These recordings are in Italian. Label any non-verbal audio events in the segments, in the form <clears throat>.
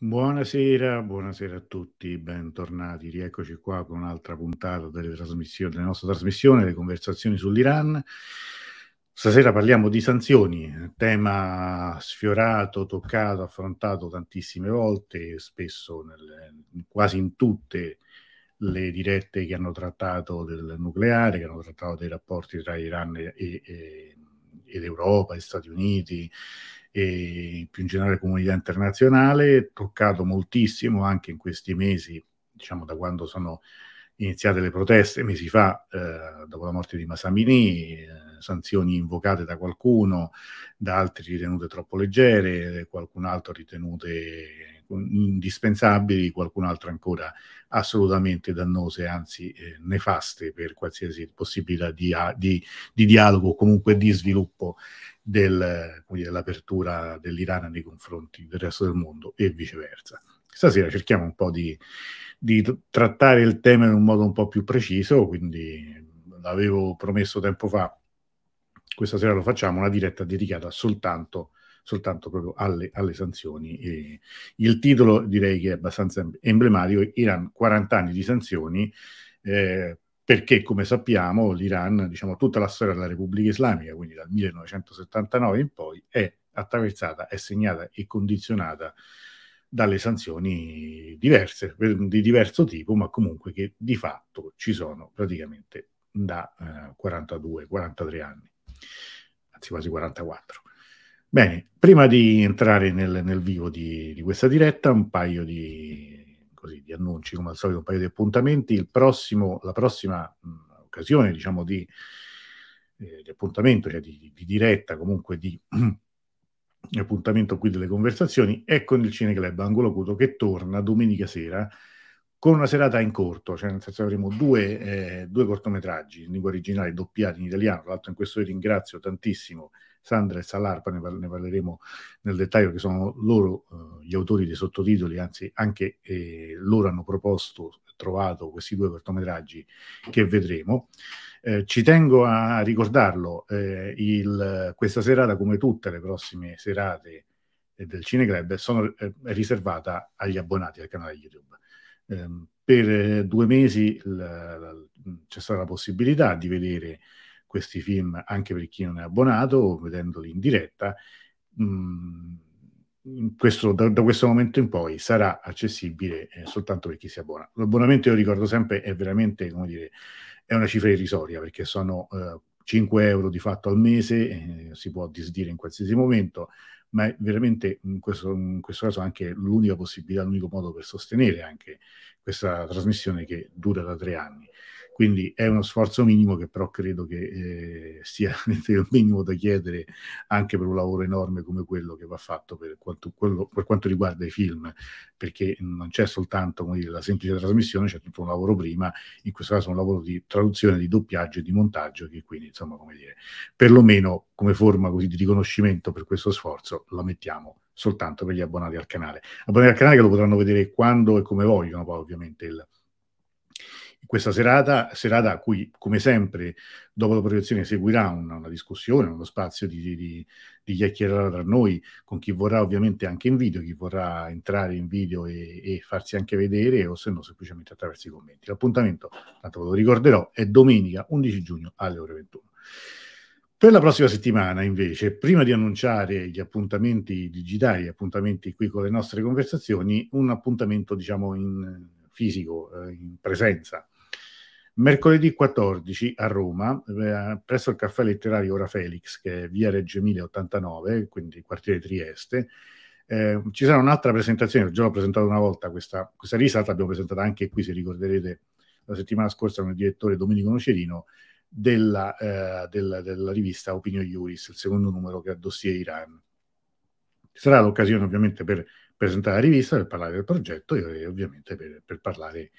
Buonasera, buonasera a tutti, bentornati, rieccoci qua con un'altra puntata delle, trasmissioni, delle nostre trasmissioni, le conversazioni sull'Iran. Stasera parliamo di sanzioni, tema sfiorato, toccato, affrontato tantissime volte, spesso nel, quasi in tutte le dirette che hanno trattato del nucleare, che hanno trattato dei rapporti tra Iran e, e, ed Europa, e Stati Uniti, e più in generale comunità internazionale, toccato moltissimo anche in questi mesi, diciamo da quando sono iniziate le proteste, mesi fa, eh, dopo la morte di Masamini, eh, sanzioni invocate da qualcuno, da altri ritenute troppo leggere, qualcun altro ritenute indispensabili, qualcun altro ancora assolutamente dannose, anzi eh, nefaste per qualsiasi possibilità di, di, di dialogo comunque di sviluppo del, dell'apertura dell'Iran nei confronti del resto del mondo e viceversa. Stasera cerchiamo un po' di, di trattare il tema in un modo un po' più preciso, quindi l'avevo promesso tempo fa, questa sera lo facciamo, una diretta dedicata soltanto soltanto proprio alle, alle sanzioni. E il titolo direi che è abbastanza emblematico, Iran 40 anni di sanzioni, eh, perché come sappiamo l'Iran, diciamo tutta la storia della Repubblica Islamica, quindi dal 1979 in poi, è attraversata, è segnata e condizionata dalle sanzioni diverse, di diverso tipo, ma comunque che di fatto ci sono praticamente da eh, 42-43 anni, anzi quasi 44. Bene, prima di entrare nel, nel vivo di, di, questa diretta, un paio di, così, di, annunci, come al solito, un paio di appuntamenti. Prossimo, la prossima mh, occasione, diciamo, di, eh, di appuntamento, cioè di, di, diretta, comunque di <clears throat> appuntamento qui delle conversazioni, è con il Cineclub Angolo Cuto che torna domenica sera con una serata in corto, cioè nel senso avremo due, eh, due cortometraggi in lingua originale doppiati in italiano. Tra l'altro in questo ringrazio tantissimo Sandra e Salarpa, ne, ne parleremo nel dettaglio, che sono loro eh, gli autori dei sottotitoli, anzi anche eh, loro hanno proposto, trovato questi due cortometraggi che vedremo. Eh, ci tengo a ricordarlo, eh, il, questa serata, come tutte le prossime serate eh, del Cineclub, sono eh, riservata agli abbonati al canale YouTube. Ehm, per due mesi l, l, c'è stata la possibilità di vedere questi film anche per chi non è abbonato, vedendoli in diretta. Mm, questo, da, da, questo momento in poi sarà accessibile eh, soltanto per chi si abbona. L'abbonamento, io ricordo sempre, è veramente, come dire, è una cifra irrisoria perché sono eh, 5 euro di fatto al mese, eh, si può disdire in qualsiasi momento, ma è veramente in questo, in questo caso anche l'unica possibilità, l'unico modo per sostenere anche questa trasmissione che dura da tre anni. Quindi è uno sforzo minimo che però credo che eh, sia <laughs> il minimo da chiedere anche per un lavoro enorme come quello che va fatto per quanto, quello, per quanto riguarda i film, perché non c'è soltanto dire, la semplice trasmissione, c'è tutto un lavoro prima, in questo caso un lavoro di traduzione, di doppiaggio e di montaggio, che quindi insomma come dire, perlomeno come forma così di riconoscimento per questo sforzo la mettiamo soltanto per gli abbonati al canale. Abbonati al canale che lo potranno vedere quando e come vogliono, poi ovviamente il questa serata, serata a cui, come sempre, dopo la proiezione seguirà una, una discussione, uno spazio di, di, di, chiacchierare tra noi, con chi vorrà ovviamente anche in video, chi vorrà entrare in video e, e farsi anche vedere, o se no semplicemente attraverso i commenti. L'appuntamento, tanto ve lo ricorderò, è domenica 11 giugno alle ore 21. Per la prossima settimana, invece, prima di annunciare gli appuntamenti digitali, gli appuntamenti qui con le nostre conversazioni, un appuntamento, diciamo, in fisico, eh, in presenza Mercoledì 14 a Roma, eh, presso il caffè letterario Ora Felix, che è via Reggio Emilia 89, quindi quartiere Trieste, eh, ci sarà un'altra presentazione, già l'ho presentata una volta questa, questa risata, l'abbiamo presentata anche qui, se ricorderete, la settimana scorsa con il direttore Domenico Nocerino, della, eh, della, della rivista Opinio Iuris, il secondo numero che ha dossier Iran. Sarà l'occasione ovviamente per presentare la rivista, per parlare del progetto e ovviamente per, per parlare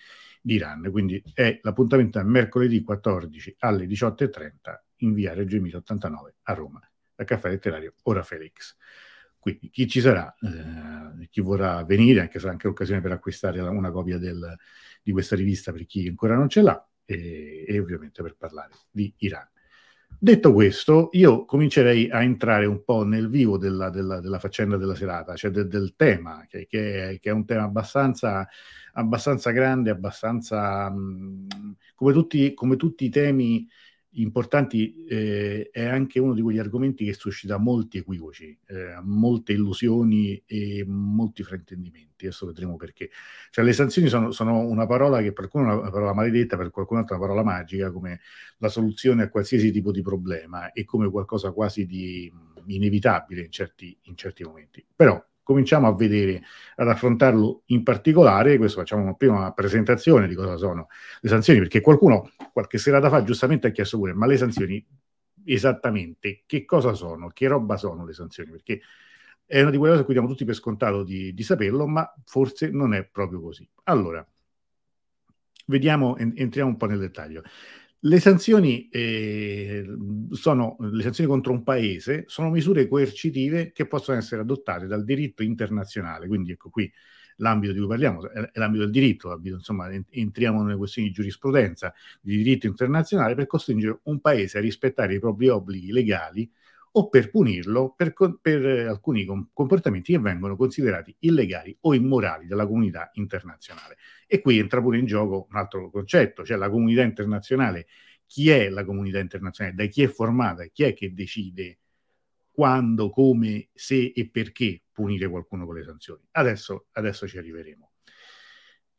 di Iran. Quindi è l'appuntamento è mercoledì 14 alle 18.30 in via Reggio Emilia 89 a Roma, al caffè letterario Ora Felix. Quindi chi ci sarà, eh, chi vorrà venire, anche sarà anche l'occasione per acquistare una copia del, di questa rivista per chi ancora non ce l'ha, e, e ovviamente per parlare di Iran. Detto questo, io comincerei a entrare un po' nel vivo della, della, della faccenda della serata, cioè de, del tema, che, che, è, che, è, un tema abbastanza, abbastanza grande, abbastanza mh, come, tutti, come tutti i temi importanti eh, è anche uno di quegli argomenti che suscita molti equivoci, eh, molte illusioni e molti fraintendimenti. Adesso vedremo perché. Cioè, le sanzioni sono, sono, una parola che per qualcuno è una parola maledetta, per qualcun altro è una parola magica, come la soluzione a qualsiasi tipo di problema e come qualcosa quasi di inevitabile in certi, in certi momenti. Però cominciamo a vedere, ad affrontarlo in particolare, questo facciamo prima una presentazione di cosa sono le sanzioni, perché qualcuno qualche serata fa giustamente ha chiesto pure, ma le sanzioni esattamente che cosa sono, che roba sono le sanzioni, perché è una di quelle cose cui diamo tutti per scontato di, di saperlo, ma forse non è proprio così. Allora, vediamo, entriamo un po' nel dettaglio. Le sanzioni, eh, sono, le sanzioni contro un paese sono misure coercitive che possono essere adottate dal diritto internazionale, quindi ecco qui l'ambito di cui parliamo è l'ambito del diritto, insomma entriamo nelle questioni di giurisprudenza, di diritto internazionale per costringere un paese a rispettare i propri obblighi legali o per punirlo per, per alcuni comportamenti che vengono considerati illegali o immorali dalla comunità internazionale. E qui entra pure in gioco un altro concetto, cioè la comunità internazionale. Chi è la comunità internazionale? Da chi è formata? Chi è che decide quando, come, se e perché punire qualcuno con le sanzioni? Adesso, adesso ci arriveremo.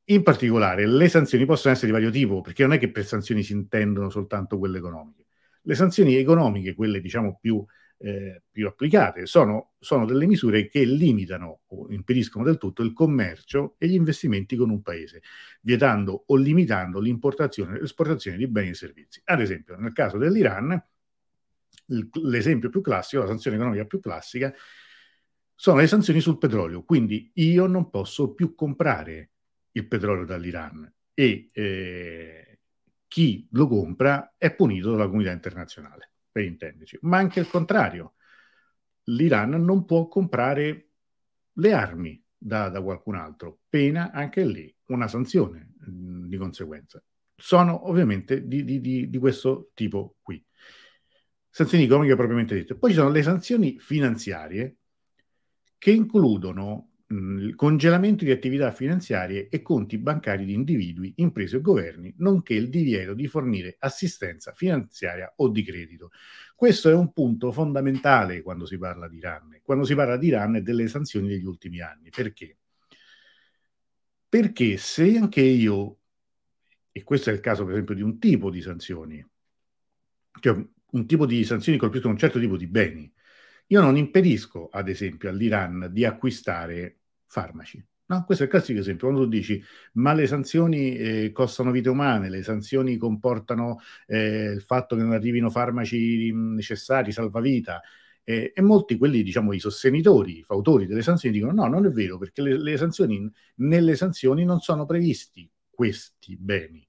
In particolare, le sanzioni possono essere di vario tipo, perché non è che per sanzioni si intendono soltanto quelle economiche. Le sanzioni economiche, quelle diciamo più eh, più applicate, sono, sono, delle misure che limitano o impediscono del tutto il commercio e gli investimenti con un paese, vietando o limitando l'importazione e l'esportazione di beni e servizi. Ad esempio, nel caso dell'Iran, l'esempio più classico, la sanzione economica più classica, sono le sanzioni sul petrolio. Quindi io non posso più comprare il petrolio dall'Iran e eh, chi lo compra è punito dalla comunità internazionale per intenderci, ma anche il contrario. L'Iran non può comprare le armi da, da qualcun altro, pena anche lì una sanzione mm, di conseguenza. Sono ovviamente di, di, di, di questo tipo qui. Sanzioni economiche propriamente dette. Poi ci sono le sanzioni finanziarie che includono il congelamento di attività finanziarie e conti bancari di individui, imprese e governi, nonché il divieto di fornire assistenza finanziaria o di credito. Questo è un punto fondamentale quando si parla di Iran, quando si parla di Iran e delle sanzioni degli ultimi anni. Perché? Perché se anche io, e questo è il caso per esempio di un tipo di sanzioni, cioè un tipo di sanzioni colpiscono un certo tipo di beni, io non impedisco, ad esempio, all'Iran di acquistare farmaci. No? Questo è il classico esempio, quando tu dici ma le sanzioni eh, costano vite umane, le sanzioni comportano eh, il fatto che non arrivino farmaci necessari, salvavita, eh, e molti, quelli diciamo i sostenitori, i fautori delle sanzioni dicono no, non è vero, perché le, le sanzioni, nelle sanzioni non sono previsti questi beni.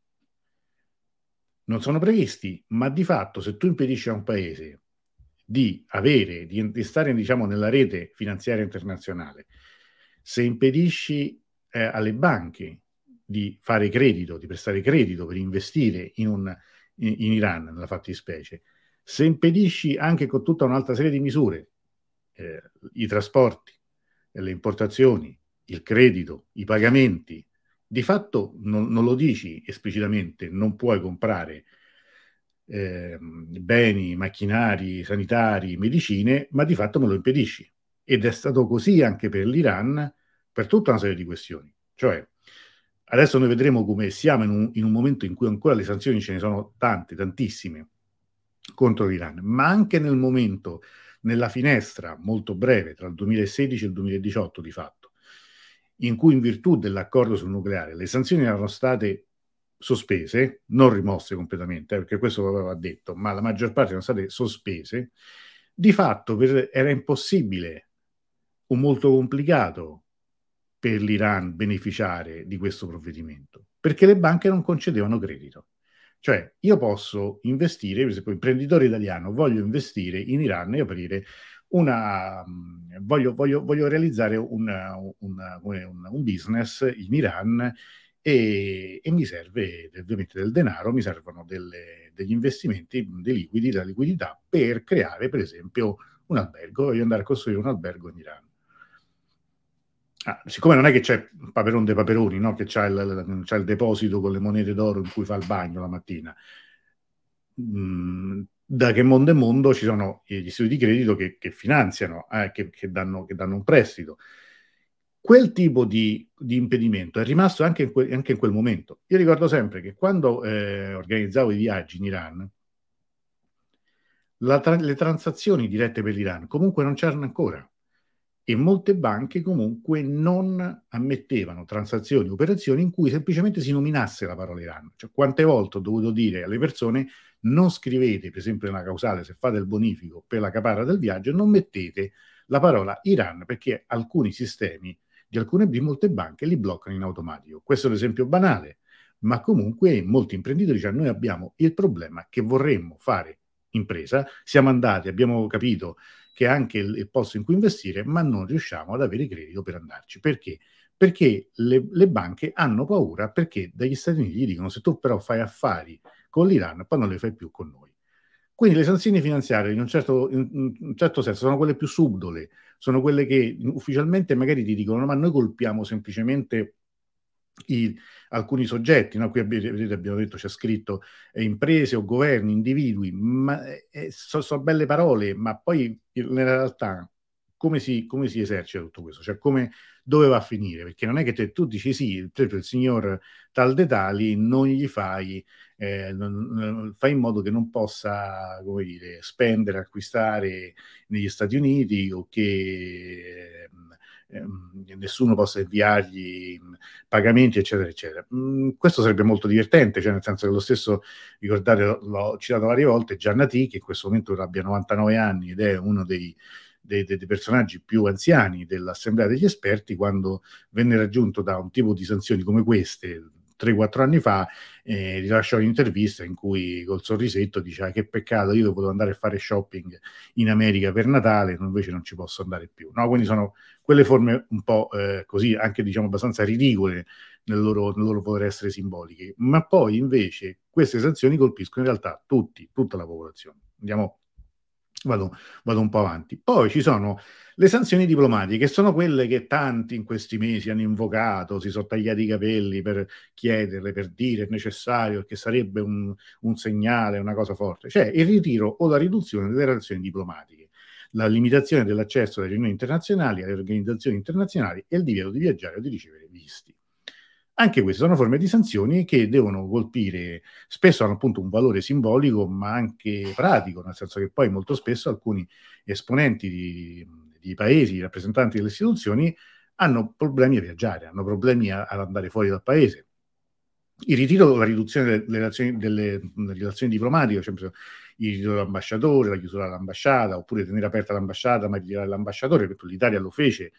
Non sono previsti, ma di fatto se tu impedisci a un paese di avere, di, di stare diciamo nella rete finanziaria internazionale, se impedisci eh, alle banche di fare credito, di prestare credito per investire in, un, in, in Iran, nella fattispecie, se impedisci anche con tutta un'altra serie di misure eh, i trasporti, le importazioni, il credito, i pagamenti, di fatto non, non lo dici esplicitamente, non puoi comprare eh, beni, macchinari, sanitari, medicine, ma di fatto me lo impedisci. Ed è stato così anche per l'Iran per tutta una serie di questioni. Cioè, adesso noi vedremo come siamo in un, in un momento in cui ancora le sanzioni ce ne sono tante, tantissime contro l'Iran, ma anche nel momento, nella finestra molto breve tra il 2016 e il 2018 di fatto, in cui in virtù dell'accordo sul nucleare le sanzioni erano state sospese, non rimosse completamente, eh, perché questo aveva detto, ma la maggior parte erano state sospese, di fatto per, era impossibile o molto complicato per l'Iran beneficiare di questo provvedimento, perché le banche non concedevano credito. Cioè, io posso investire, per esempio, imprenditore italiano, voglio investire in Iran e aprire una, voglio, voglio, voglio realizzare una, una, un business in Iran e, e mi serve ovviamente del denaro, mi servono delle, degli investimenti, dei liquidi, della liquidità per creare per esempio un albergo, voglio andare a costruire un albergo in Iran. Ah, siccome non è che c'è Paperon dei Paperoni, no? che c'è il, c'ha il, deposito con le monete d'oro in cui fa il bagno la mattina, mm, da che mondo è mondo ci sono gli istituti di credito che, che finanziano, eh, che, che, danno, che, danno, un prestito. Quel tipo di, di impedimento è rimasto anche in, que, anche in, quel momento. Io ricordo sempre che quando eh, organizzavo i viaggi in Iran, tra, le transazioni dirette per l'Iran comunque non c'erano ancora e molte banche comunque non ammettevano transazioni, operazioni in cui semplicemente si nominasse la parola Iran. Cioè, quante volte ho dovuto dire alle persone non scrivete, per esempio nella causale, se fate il bonifico per la caparra del viaggio, non mettete la parola Iran perché alcuni sistemi di alcune di molte banche li bloccano in automatico. Questo è un esempio banale, ma comunque molti imprenditori dicono noi abbiamo il problema che vorremmo fare impresa, siamo andati, abbiamo capito che è anche il, il, posto in cui investire, ma non riusciamo ad avere credito per andarci. Perché? Perché le, le, banche hanno paura perché dagli Stati Uniti gli dicono se tu però fai affari con l'Iran, poi non le fai più con noi. Quindi le sanzioni finanziarie in un, certo, in un certo senso sono quelle più subdole, sono quelle che ufficialmente magari ti dicono ma noi colpiamo semplicemente i, alcuni soggetti, no? qui vedete abbiamo detto c'è scritto eh, imprese o governi, individui, ma eh, sono so belle parole, ma poi nella realtà come si, come si, esercita tutto questo? Cioè come, dove va a finire? Perché non è che te, tu dici sì, il signor tal de tali non gli fai, eh, non, fai in modo che non possa, come dire, spendere, acquistare negli Stati Uniti o che Ehm, nessuno possa inviargli pagamenti, eccetera, eccetera. Mm, questo sarebbe molto divertente, cioè nel senso che lo stesso, ricordate, l'ho citato varie volte, Giannati, che in questo momento abbia 99 anni ed è uno dei, dei, dei, personaggi più anziani dell'Assemblea degli esperti, quando venne raggiunto da un tipo di sanzioni come queste, 3-4 anni fa, eh, rilasciò un'intervista in cui col sorrisetto diceva che peccato, io dovevo andare a fare shopping in America per Natale, invece non ci posso andare più. No? Quindi sono quelle forme un po' eh, così, anche diciamo abbastanza ridicole nel loro, nel loro poter essere simboliche, ma poi invece queste sanzioni colpiscono in realtà tutti, tutta la popolazione. Andiamo Vado, vado, un po' avanti. Poi ci sono le sanzioni diplomatiche, che sono quelle che tanti in questi mesi hanno invocato, si sono tagliati i capelli per chiederle, per dire è necessario, che sarebbe un, un segnale, una cosa forte. Cioè il ritiro o la riduzione delle relazioni diplomatiche, la limitazione dell'accesso alle riunioni internazionali, alle organizzazioni internazionali e il divieto di viaggiare o di ricevere visti. Anche queste sono forme di sanzioni che devono colpire, spesso hanno appunto un valore simbolico, ma anche pratico, nel senso che poi molto spesso alcuni esponenti di, di paesi, rappresentanti delle istituzioni, hanno problemi a viaggiare, hanno problemi ad andare fuori dal paese. Il ritiro la riduzione delle relazioni, delle, delle relazioni diplomatiche, cioè il ritiro dell'ambasciatore, la chiusura dell'ambasciata, oppure tenere aperta l'ambasciata ma ritirare l'ambasciatore, perché l'Italia lo fece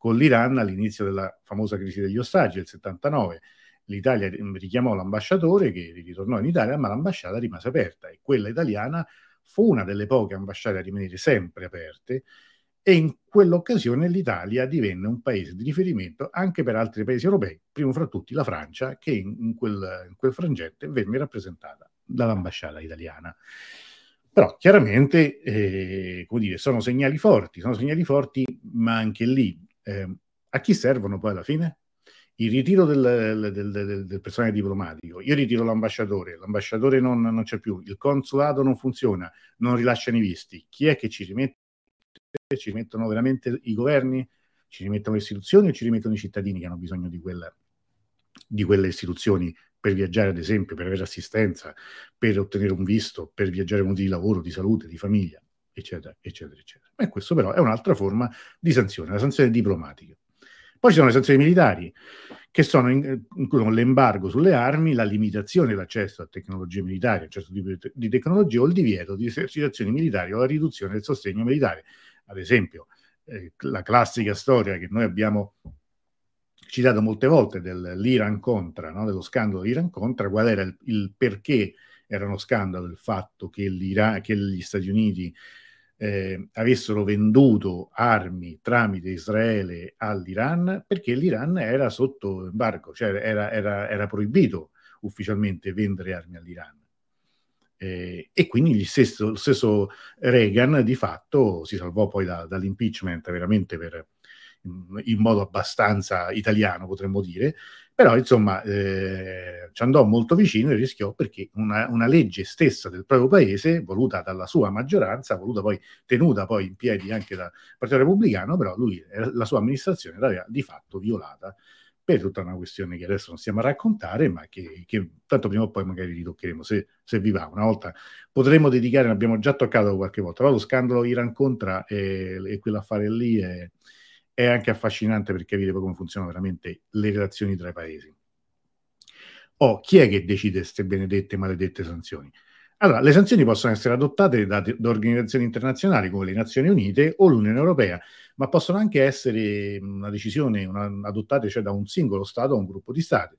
con l'Iran all'inizio della famosa crisi degli ostaggi del 79. L'Italia richiamò l'ambasciatore che ritornò in Italia, ma l'ambasciata rimase aperta e quella italiana fu una delle poche ambasciate a rimanere sempre aperte e in quell'occasione l'Italia divenne un paese di riferimento anche per altri paesi europei, primo fra tutti la Francia, che in, quel, in quel, frangente venne rappresentata dall'ambasciata italiana. Però chiaramente, eh, come dire, sono segnali forti, sono segnali forti, ma anche lì eh, a chi servono poi alla fine? Il ritiro del, del, del, del, personale diplomatico, io ritiro l'ambasciatore, l'ambasciatore non, non, c'è più, il consolato non funziona, non rilasciano i visti. Chi è che ci rimette? Ci rimettono veramente i governi? Ci rimettono le istituzioni o ci rimettono i cittadini che hanno bisogno di, quella, di quelle istituzioni per viaggiare, ad esempio, per avere assistenza, per ottenere un visto, per viaggiare motivi di lavoro, di salute, di famiglia? Eccetera, eccetera, eccetera. E questo però è un'altra forma di sanzione, la sanzione diplomatica. Poi ci sono le sanzioni militari, che sono in, includono l'embargo sulle armi, la limitazione dell'accesso a tecnologie militari, a un tipo di, di tecnologia, o il divieto di esercitazioni militari o la riduzione del sostegno militare. Ad esempio, eh, la classica storia che noi abbiamo citato molte volte dell'Iran Contra, no? dello scandalo Iran Contra, qual era il, il perché era uno scandalo il fatto che, che gli Stati Uniti eh, avessero venduto armi tramite Israele all'Iran perché l'Iran era sotto embargo, cioè era, era, era proibito ufficialmente vendere armi all'Iran. Eh, e quindi stesso, lo stesso Reagan di fatto si salvò poi da, dall'impeachment veramente per, in, in modo abbastanza italiano, potremmo dire, però insomma eh, ci andò molto vicino e rischiò perché una, una, legge stessa del proprio paese, voluta dalla sua maggioranza, voluta poi tenuta poi in piedi anche dal Partito Repubblicano, però lui, la sua amministrazione l'aveva di fatto violata per tutta una questione che adesso non stiamo a raccontare, ma che, che tanto prima o poi magari ritoccheremo, se, se vi va. Una volta potremo dedicare, ne abbiamo già toccato qualche volta, però lo scandalo Iran Contra e, e quell'affare lì è è anche affascinante per capire come funzionano veramente le relazioni tra i paesi. Oh, chi è che decide queste benedette maledette sanzioni? Allora, le sanzioni possono essere adottate da, da, organizzazioni internazionali come le Nazioni Unite o l'Unione Europea, ma possono anche essere una decisione una, adottate cioè da un singolo Stato o un gruppo di Stati.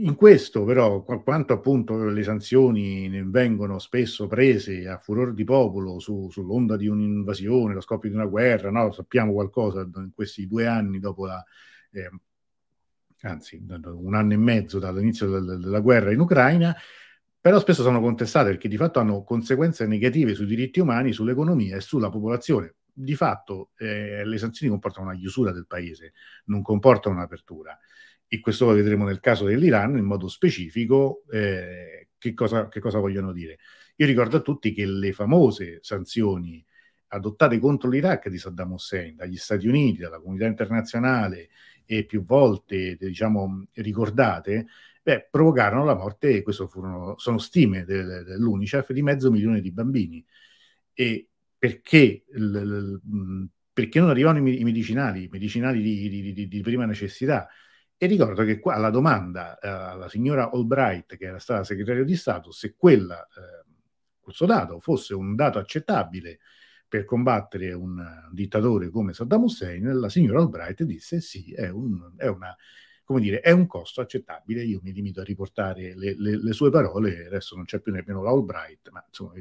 In questo però, quanto appunto le sanzioni vengono spesso prese a furor di popolo su, sull'onda di un'invasione, lo scoppio di una guerra, no? sappiamo qualcosa in questi due anni dopo la... Eh, anzi, un anno e mezzo dall'inizio della, della guerra in Ucraina, però spesso sono contestate perché di fatto hanno conseguenze negative sui diritti umani, sull'economia e sulla popolazione. Di fatto eh, le sanzioni comportano una chiusura del paese, non comportano un'apertura e questo lo vedremo nel caso dell'Iran in modo specifico, eh, che, cosa, che, cosa, vogliono dire. Io ricordo a tutti che le famose sanzioni adottate contro l'Iraq di Saddam Hussein dagli Stati Uniti, dalla comunità internazionale e più volte diciamo, ricordate, beh, provocarono la morte, queste sono stime del, dell'UNICEF, di mezzo milione di bambini. E perché, l, l, perché non arrivano i medicinali, i medicinali di, di, di, di prima necessità? E ricordo che qua alla domanda eh, alla signora Albright, che era stata segretario di Stato, se quella, eh, questo dato fosse un dato accettabile per combattere un, dittatore come Saddam Hussein, la signora Albright disse sì, è un, è una, dire, è un costo accettabile. Io mi limito a riportare le, le, le sue parole, adesso non c'è più nemmeno la Albright, ma insomma,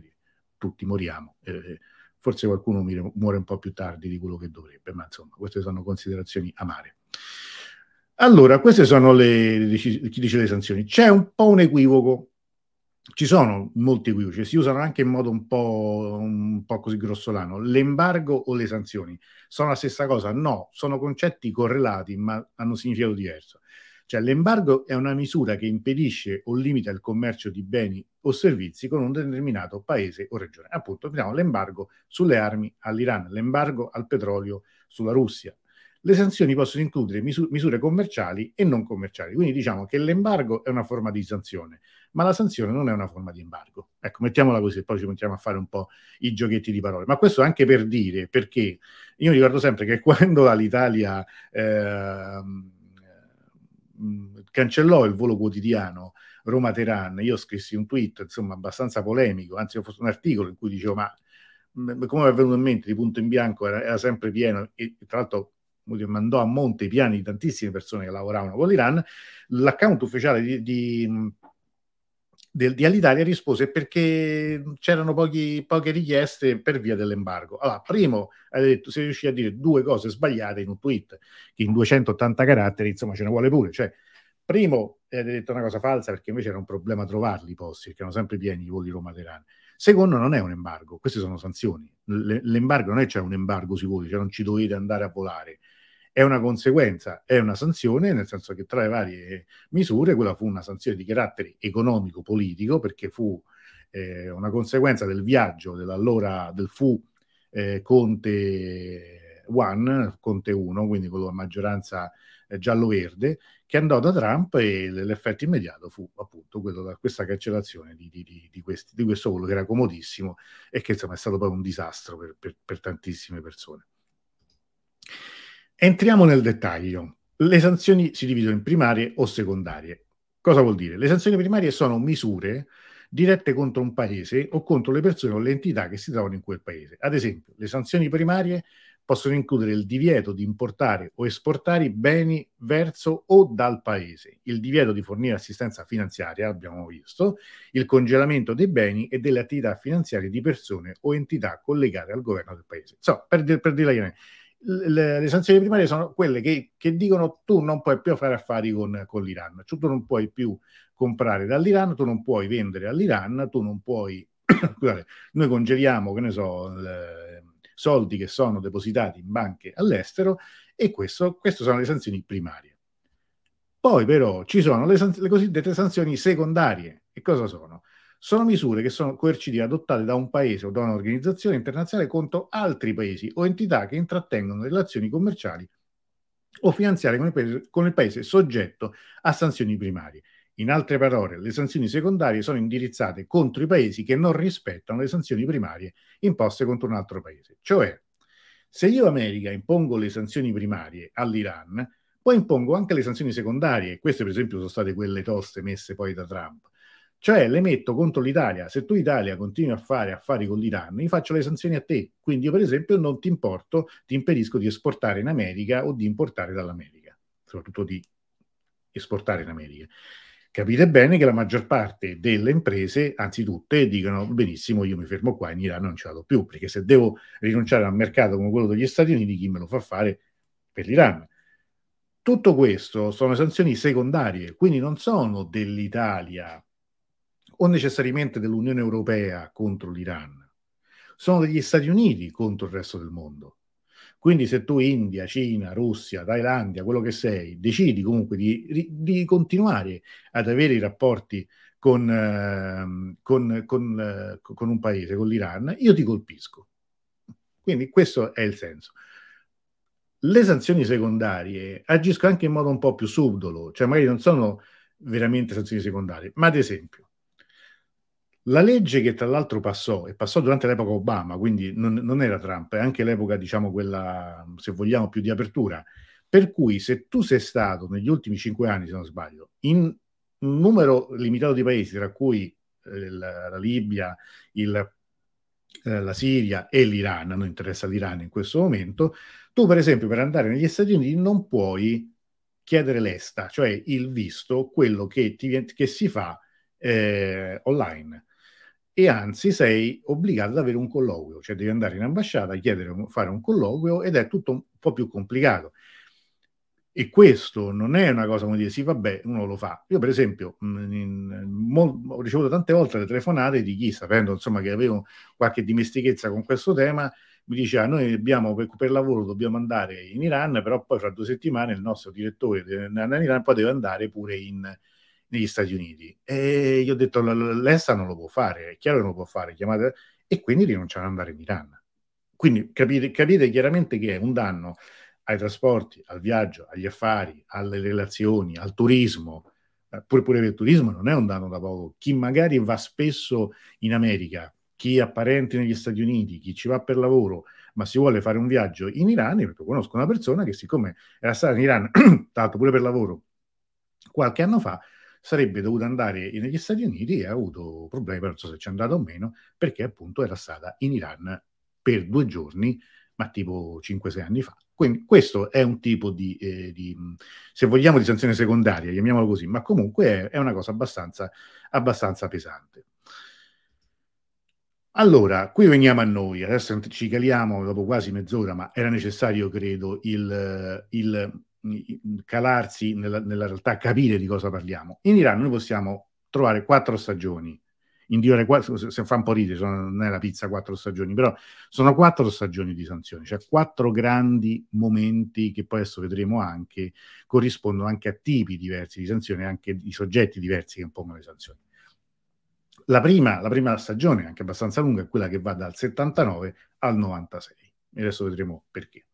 tutti moriamo. Eh, forse qualcuno muore un po' più tardi di quello che dovrebbe, ma insomma, queste sono considerazioni amare. Allora, queste sono le, chi dice le sanzioni. C'è un po' un equivoco, ci sono molti equivoci, si usano anche in modo un po', un po' così grossolano. L'embargo o le sanzioni sono la stessa cosa? No, sono concetti correlati, ma hanno significato diverso. Cioè, l'embargo è una misura che impedisce o limita il commercio di beni o servizi con un determinato paese o regione. Appunto, vediamo l'embargo sulle armi all'Iran, l'embargo al petrolio sulla Russia, le sanzioni possono includere misure, commerciali e non commerciali. Quindi diciamo che l'embargo è una forma di sanzione, ma la sanzione non è una forma di embargo. Ecco, mettiamola così, poi ci mettiamo a fare un po' i giochetti di parole. Ma questo anche per dire, perché io ricordo sempre che <laughs> quando l'Italia eh, cancellò il volo quotidiano Roma-Teheran, io scrissi un tweet, insomma, abbastanza polemico, anzi ho un articolo in cui dicevo, ma come mi è venuto in mente, di punto in bianco era, era sempre pieno, e tra l'altro mandò a monte i piani di tantissime persone che lavoravano con l'Iran, l'account ufficiale di, di, di, di Alitalia rispose perché c'erano pochi, poche richieste per via dell'embargo. Allora, primo, detto, si riuscì a dire due cose sbagliate in un tweet, che in 280 caratteri, insomma, ce ne vuole pure. Cioè, primo, hai detto una cosa falsa perché invece era un problema trovarli i posti, perché erano sempre pieni i voli Roma-Teheran. Secondo, non è un embargo, queste sono sanzioni. L'embargo non è c'è un embargo sui voli, cioè non ci dovete andare a volare è una conseguenza, è una sanzione, nel senso che tra le varie misure quella fu una sanzione di carattere economico-politico perché fu eh, una conseguenza del viaggio dell'allora del fu eh, Conte One, Conte 1, quindi quello a maggioranza eh, giallo-verde, che andò da Trump e l'effetto immediato fu appunto quello da questa cancellazione di, di, di, questi, di questo volo che era comodissimo e che insomma è stato poi un disastro per, per, per tantissime persone. Entriamo nel dettaglio. Le sanzioni si dividono in primarie o secondarie. Cosa vuol dire? Le sanzioni primarie sono misure dirette contro un paese o contro le persone o le entità che si trovano in quel paese. Ad esempio, le sanzioni primarie possono includere il divieto di importare o esportare beni verso o dal paese, il divieto di fornire assistenza finanziaria, abbiamo visto, il congelamento dei beni e delle attività finanziarie di persone o entità collegate al governo del paese. So, per, per dirla le, le, sanzioni primarie sono quelle che, che, dicono tu non puoi più fare affari con, con l'Iran, cioè, tu non puoi più comprare dall'Iran, tu non puoi vendere all'Iran, tu non puoi <clears throat> scusate, noi congeliamo, che ne so, le, soldi che sono depositati in banche all'estero e questo, queste sono le sanzioni primarie. Poi però ci sono le, le cosiddette sanzioni secondarie. E cosa sono? Sono misure che sono coercitive adottate da un paese o da un'organizzazione internazionale contro altri paesi o entità che intrattengono relazioni commerciali o finanziarie con il paese, con il paese soggetto a sanzioni primarie. In altre parole, le sanzioni secondarie sono indirizzate contro i paesi che non rispettano le sanzioni primarie imposte contro un altro paese. Cioè, se io America impongo le sanzioni primarie all'Iran, poi impongo anche le sanzioni secondarie, queste per esempio sono state quelle toste messe poi da Trump. Cioè le metto contro l'Italia, se tu Italia continui a fare affari con l'Iran, io faccio le sanzioni a te, quindi io per esempio non ti importo, ti impedisco di esportare in America o di importare dall'America, soprattutto di esportare in America. Capite bene che la maggior parte delle imprese, anzi tutte, dicono benissimo, io mi fermo qua in Iran non ce vado più, perché se devo rinunciare a un mercato come quello degli Stati Uniti, chi me lo fa fare per l'Iran? Tutto questo sono sanzioni secondarie, quindi non sono dell'Italia o necessariamente dell'Unione Europea contro l'Iran, sono degli Stati Uniti contro il resto del mondo. Quindi se tu India, Cina, Russia, Thailandia, quello che sei, decidi comunque di, di continuare ad avere i rapporti con, eh, con, con, eh, con un paese, con l'Iran, io ti colpisco. Quindi questo è il senso. Le sanzioni secondarie agiscono anche in modo un po' più subdolo, cioè magari non sono veramente sanzioni secondarie, ma ad esempio la legge che tra l'altro passò, e passò durante l'epoca Obama, quindi non, non era Trump, è anche l'epoca, diciamo, quella, se vogliamo, più di apertura, per cui se tu sei stato negli ultimi cinque anni, se non sbaglio, in un numero limitato di paesi, tra cui eh, la, la, Libia, il, eh, la Siria e l'Iran, non interessa l'Iran in questo momento, tu per esempio per andare negli Stati Uniti non puoi chiedere l'esta, cioè il visto, quello che, ti, che si fa eh, online e anzi sei obbligato ad avere un colloquio, cioè devi andare in ambasciata, chiedere, fare un colloquio ed è tutto un po' più complicato. E questo non è una cosa come dire sì, vabbè, uno lo fa. Io, per esempio, in, in, ho ricevuto tante volte le telefonate di chi, sapendo insomma che avevo qualche dimestichezza con questo tema, mi diceva: Noi abbiamo per, per, lavoro dobbiamo andare in Iran, però poi fra due settimane il nostro direttore in Iran, poi deve andare pure in, negli Stati Uniti. E gli ho detto, l'ESA non lo può fare, è chiaro che non lo può fare, chiamate... e quindi rinunciano ad andare in Iran. Quindi capite, capite chiaramente che è un danno ai trasporti, al viaggio, agli affari, alle relazioni, al turismo. Eh, pure, pure il turismo non è un danno da poco. Chi magari va spesso in America, chi ha parenti negli Stati Uniti, chi ci va per lavoro, ma si vuole fare un viaggio in Iran, io conosco una persona che siccome era stata in Iran, <clears throat> l'altro pure per lavoro, qualche anno fa, sarebbe dovuta andare negli Stati Uniti e ha avuto problemi, non so se ci è andato o meno, perché appunto era stata in Iran per due giorni, ma tipo 5-6 anni fa. Quindi questo è un tipo di, eh, di, se vogliamo, di sanzione secondaria, chiamiamolo così, ma comunque è, è una cosa abbastanza, abbastanza pesante. Allora, qui veniamo a noi, adesso ci caliamo dopo quasi mezz'ora, ma era necessario, credo, il, il calarsi nella, nella, realtà, capire di cosa parliamo. In Iran noi possiamo trovare quattro stagioni, individuare quattro, se fa un po' ridere, sono, non è la pizza quattro stagioni, però sono quattro stagioni di sanzioni, cioè quattro grandi momenti che poi adesso vedremo anche, corrispondono anche a tipi diversi di sanzioni, anche di soggetti diversi che impongono le sanzioni. La prima, la prima stagione, anche abbastanza lunga, è quella che va dal 79 al 96. E adesso vedremo perché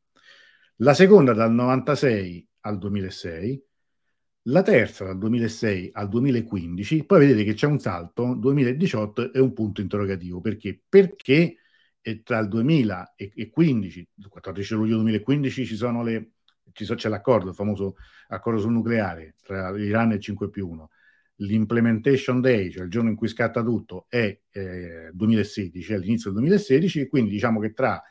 la seconda dal 96 al 2006, la terza dal 2006 al 2015, poi vedete che c'è un salto, 2018 è un punto interrogativo, perché? Perché tra il 2015, il 14 luglio 2015 ci sono le, ci so, c'è l'accordo, il famoso accordo sul nucleare tra l'Iran e il 5 più 1, l'implementation day, cioè il giorno in cui scatta tutto, è eh, 2016, è all'inizio del 2016, quindi diciamo che tra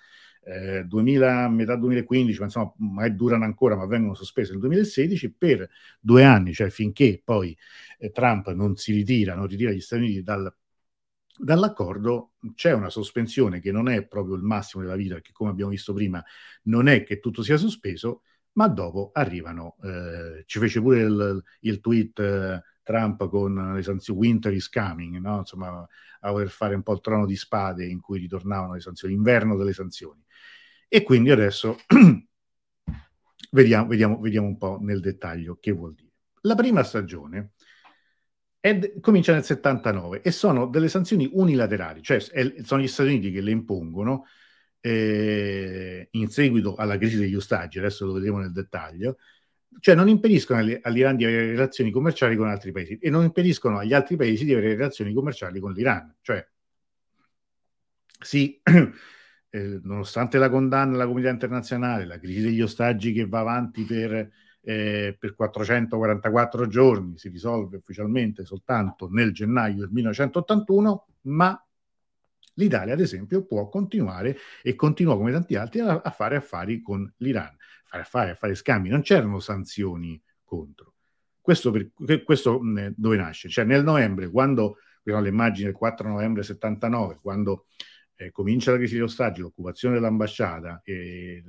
eh, 2000, metà 2015, ma insomma magari durano ancora, ma vengono sospese nel 2016 per due anni, cioè finché poi eh, Trump non si ritira, non ritira gli Stati Uniti dal, dall'accordo, c'è una sospensione che non è proprio il massimo della vita, perché come abbiamo visto prima non è che tutto sia sospeso, ma dopo arrivano, eh, ci fece pure il, il tweet eh, Trump con le sanzioni Winter is coming, no? insomma a voler fare un po' il trono di spade in cui ritornavano le sanzioni, l'inverno delle sanzioni. E quindi adesso <clears throat> vediamo, vediamo, vediamo un po' nel dettaglio che vuol dire. La prima stagione è, comincia nel 79 e sono delle sanzioni unilaterali, cioè è, sono gli Stati Uniti che le impongono eh, in seguito alla crisi degli ostaggi, adesso lo vedremo nel dettaglio, cioè non impediscono all'Iran di avere relazioni commerciali con altri paesi e non impediscono agli altri paesi di avere relazioni commerciali con l'Iran. Cioè, sì, <clears throat> eh, nonostante la condanna della comunità internazionale, la crisi degli ostaggi che va avanti per, eh, per 444 giorni, si risolve ufficialmente soltanto nel gennaio del 1981, ma l'Italia, ad esempio, può continuare e continua come tanti altri a, a fare affari con l'Iran fare a fare scambi, non c'erano sanzioni contro. Questo, per, questo dove nasce? Cioè nel novembre, quando, le immagini del 4 novembre 79, quando eh, comincia la crisi degli ostaggi, l'occupazione dell'ambasciata e,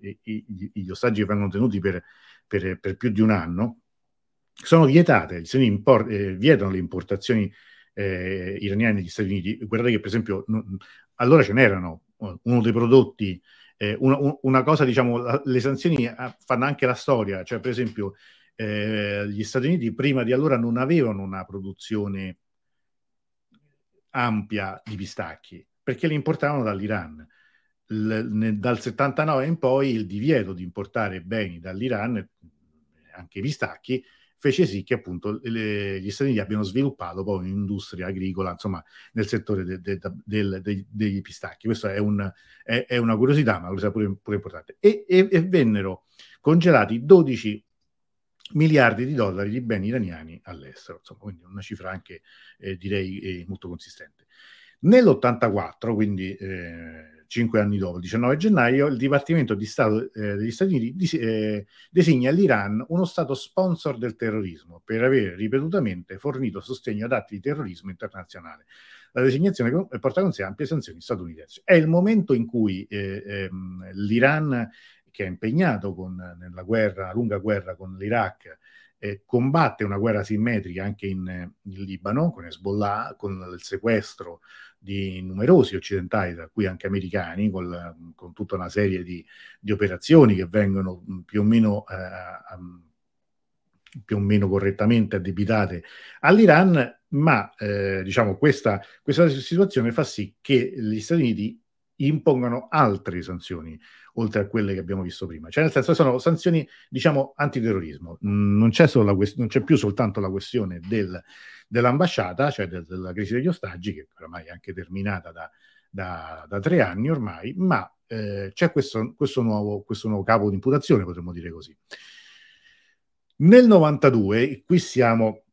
e, e, gli ostaggi che vengono tenuti per, per, per, più di un anno, sono vietate, import, eh, vietano le importazioni eh, iraniane negli Stati Uniti. Guardate che per esempio non, allora ce n'erano, uno dei prodotti eh, una, una, cosa, diciamo, la, le sanzioni eh, fanno anche la storia, cioè per esempio eh, gli Stati Uniti prima di allora non avevano una produzione ampia di pistacchi perché li importavano dall'Iran. L, ne, dal 79 in poi il divieto di importare beni dall'Iran, anche i pistacchi, fece sì che appunto le, gli Stati Uniti abbiano sviluppato poi un'industria agricola, insomma, nel settore de, de, de, de dei pistacchi. Questa è, un, è, è, una curiosità, ma una curiosità pure, pure importante. E, e, e, vennero congelati 12 miliardi di dollari di beni iraniani all'estero, insomma, quindi una cifra anche, eh, direi, eh, molto consistente. Nell'84, quindi eh, cinque anni dopo, il 19 gennaio, il Dipartimento di Stato eh, degli Stati Uniti dis- eh, designa l'Iran uno Stato sponsor del terrorismo per aver ripetutamente fornito sostegno ad atti di terrorismo internazionale. La designazione porta con sé ampie sanzioni statunitensi. È il momento in cui eh, ehm, l'Iran, che è impegnato con, nella guerra, lunga guerra con l'Iraq, eh, combatte una guerra simmetrica anche in, in, Libano, con Hezbollah, con il sequestro di numerosi occidentali, tra cui anche americani, con, con tutta una serie di, di, operazioni che vengono più o meno, eh, più o meno correttamente addebitate all'Iran, ma eh, diciamo questa, questa situazione fa sì che gli Stati Uniti impongano altre sanzioni oltre a quelle che abbiamo visto prima. Cioè, nel senso, sono sanzioni, diciamo, antiterrorismo. Non c'è, quest- non c'è più soltanto la questione del, dell'ambasciata, cioè del, della crisi degli ostaggi, che oramai è anche terminata da, da, da tre anni ormai, ma eh, c'è questo, questo, nuovo, questo nuovo capo di imputazione, potremmo dire così. Nel 92, qui siamo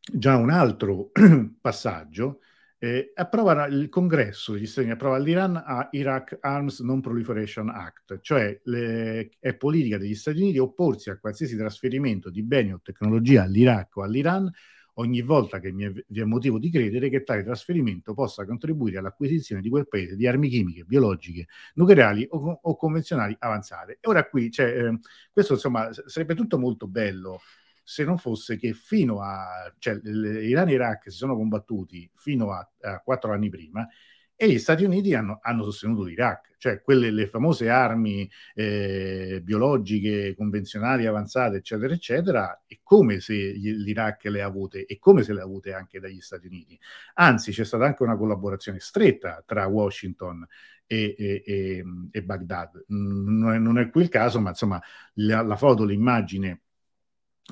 già un altro <clears throat> passaggio, eh, approva il congresso degli Stati Uniti, approva l'Iran a Iraq Arms Non Proliferation Act, cioè le, è politica degli Stati Uniti opporsi a qualsiasi trasferimento di beni o tecnologia all'Iraq o all'Iran ogni volta che vi è motivo di credere che tale trasferimento possa contribuire all'acquisizione di quel paese di armi chimiche, biologiche, nucleari o, o convenzionali avanzate. E ora qui, cioè, eh, questo insomma sarebbe tutto molto bello se non fosse che fino a, cioè Iran e Iraq si sono combattuti fino a, a quattro anni prima e gli Stati Uniti hanno, hanno sostenuto l'Iraq, cioè quelle le famose armi eh, biologiche, convenzionali, avanzate, eccetera, eccetera, è come se l'Iraq le ha avute e come se le ha avute anche dagli Stati Uniti. Anzi, c'è stata anche una collaborazione stretta tra Washington e, e, e, e Baghdad. Non è, non è, qui il caso, ma insomma la, la foto, l'immagine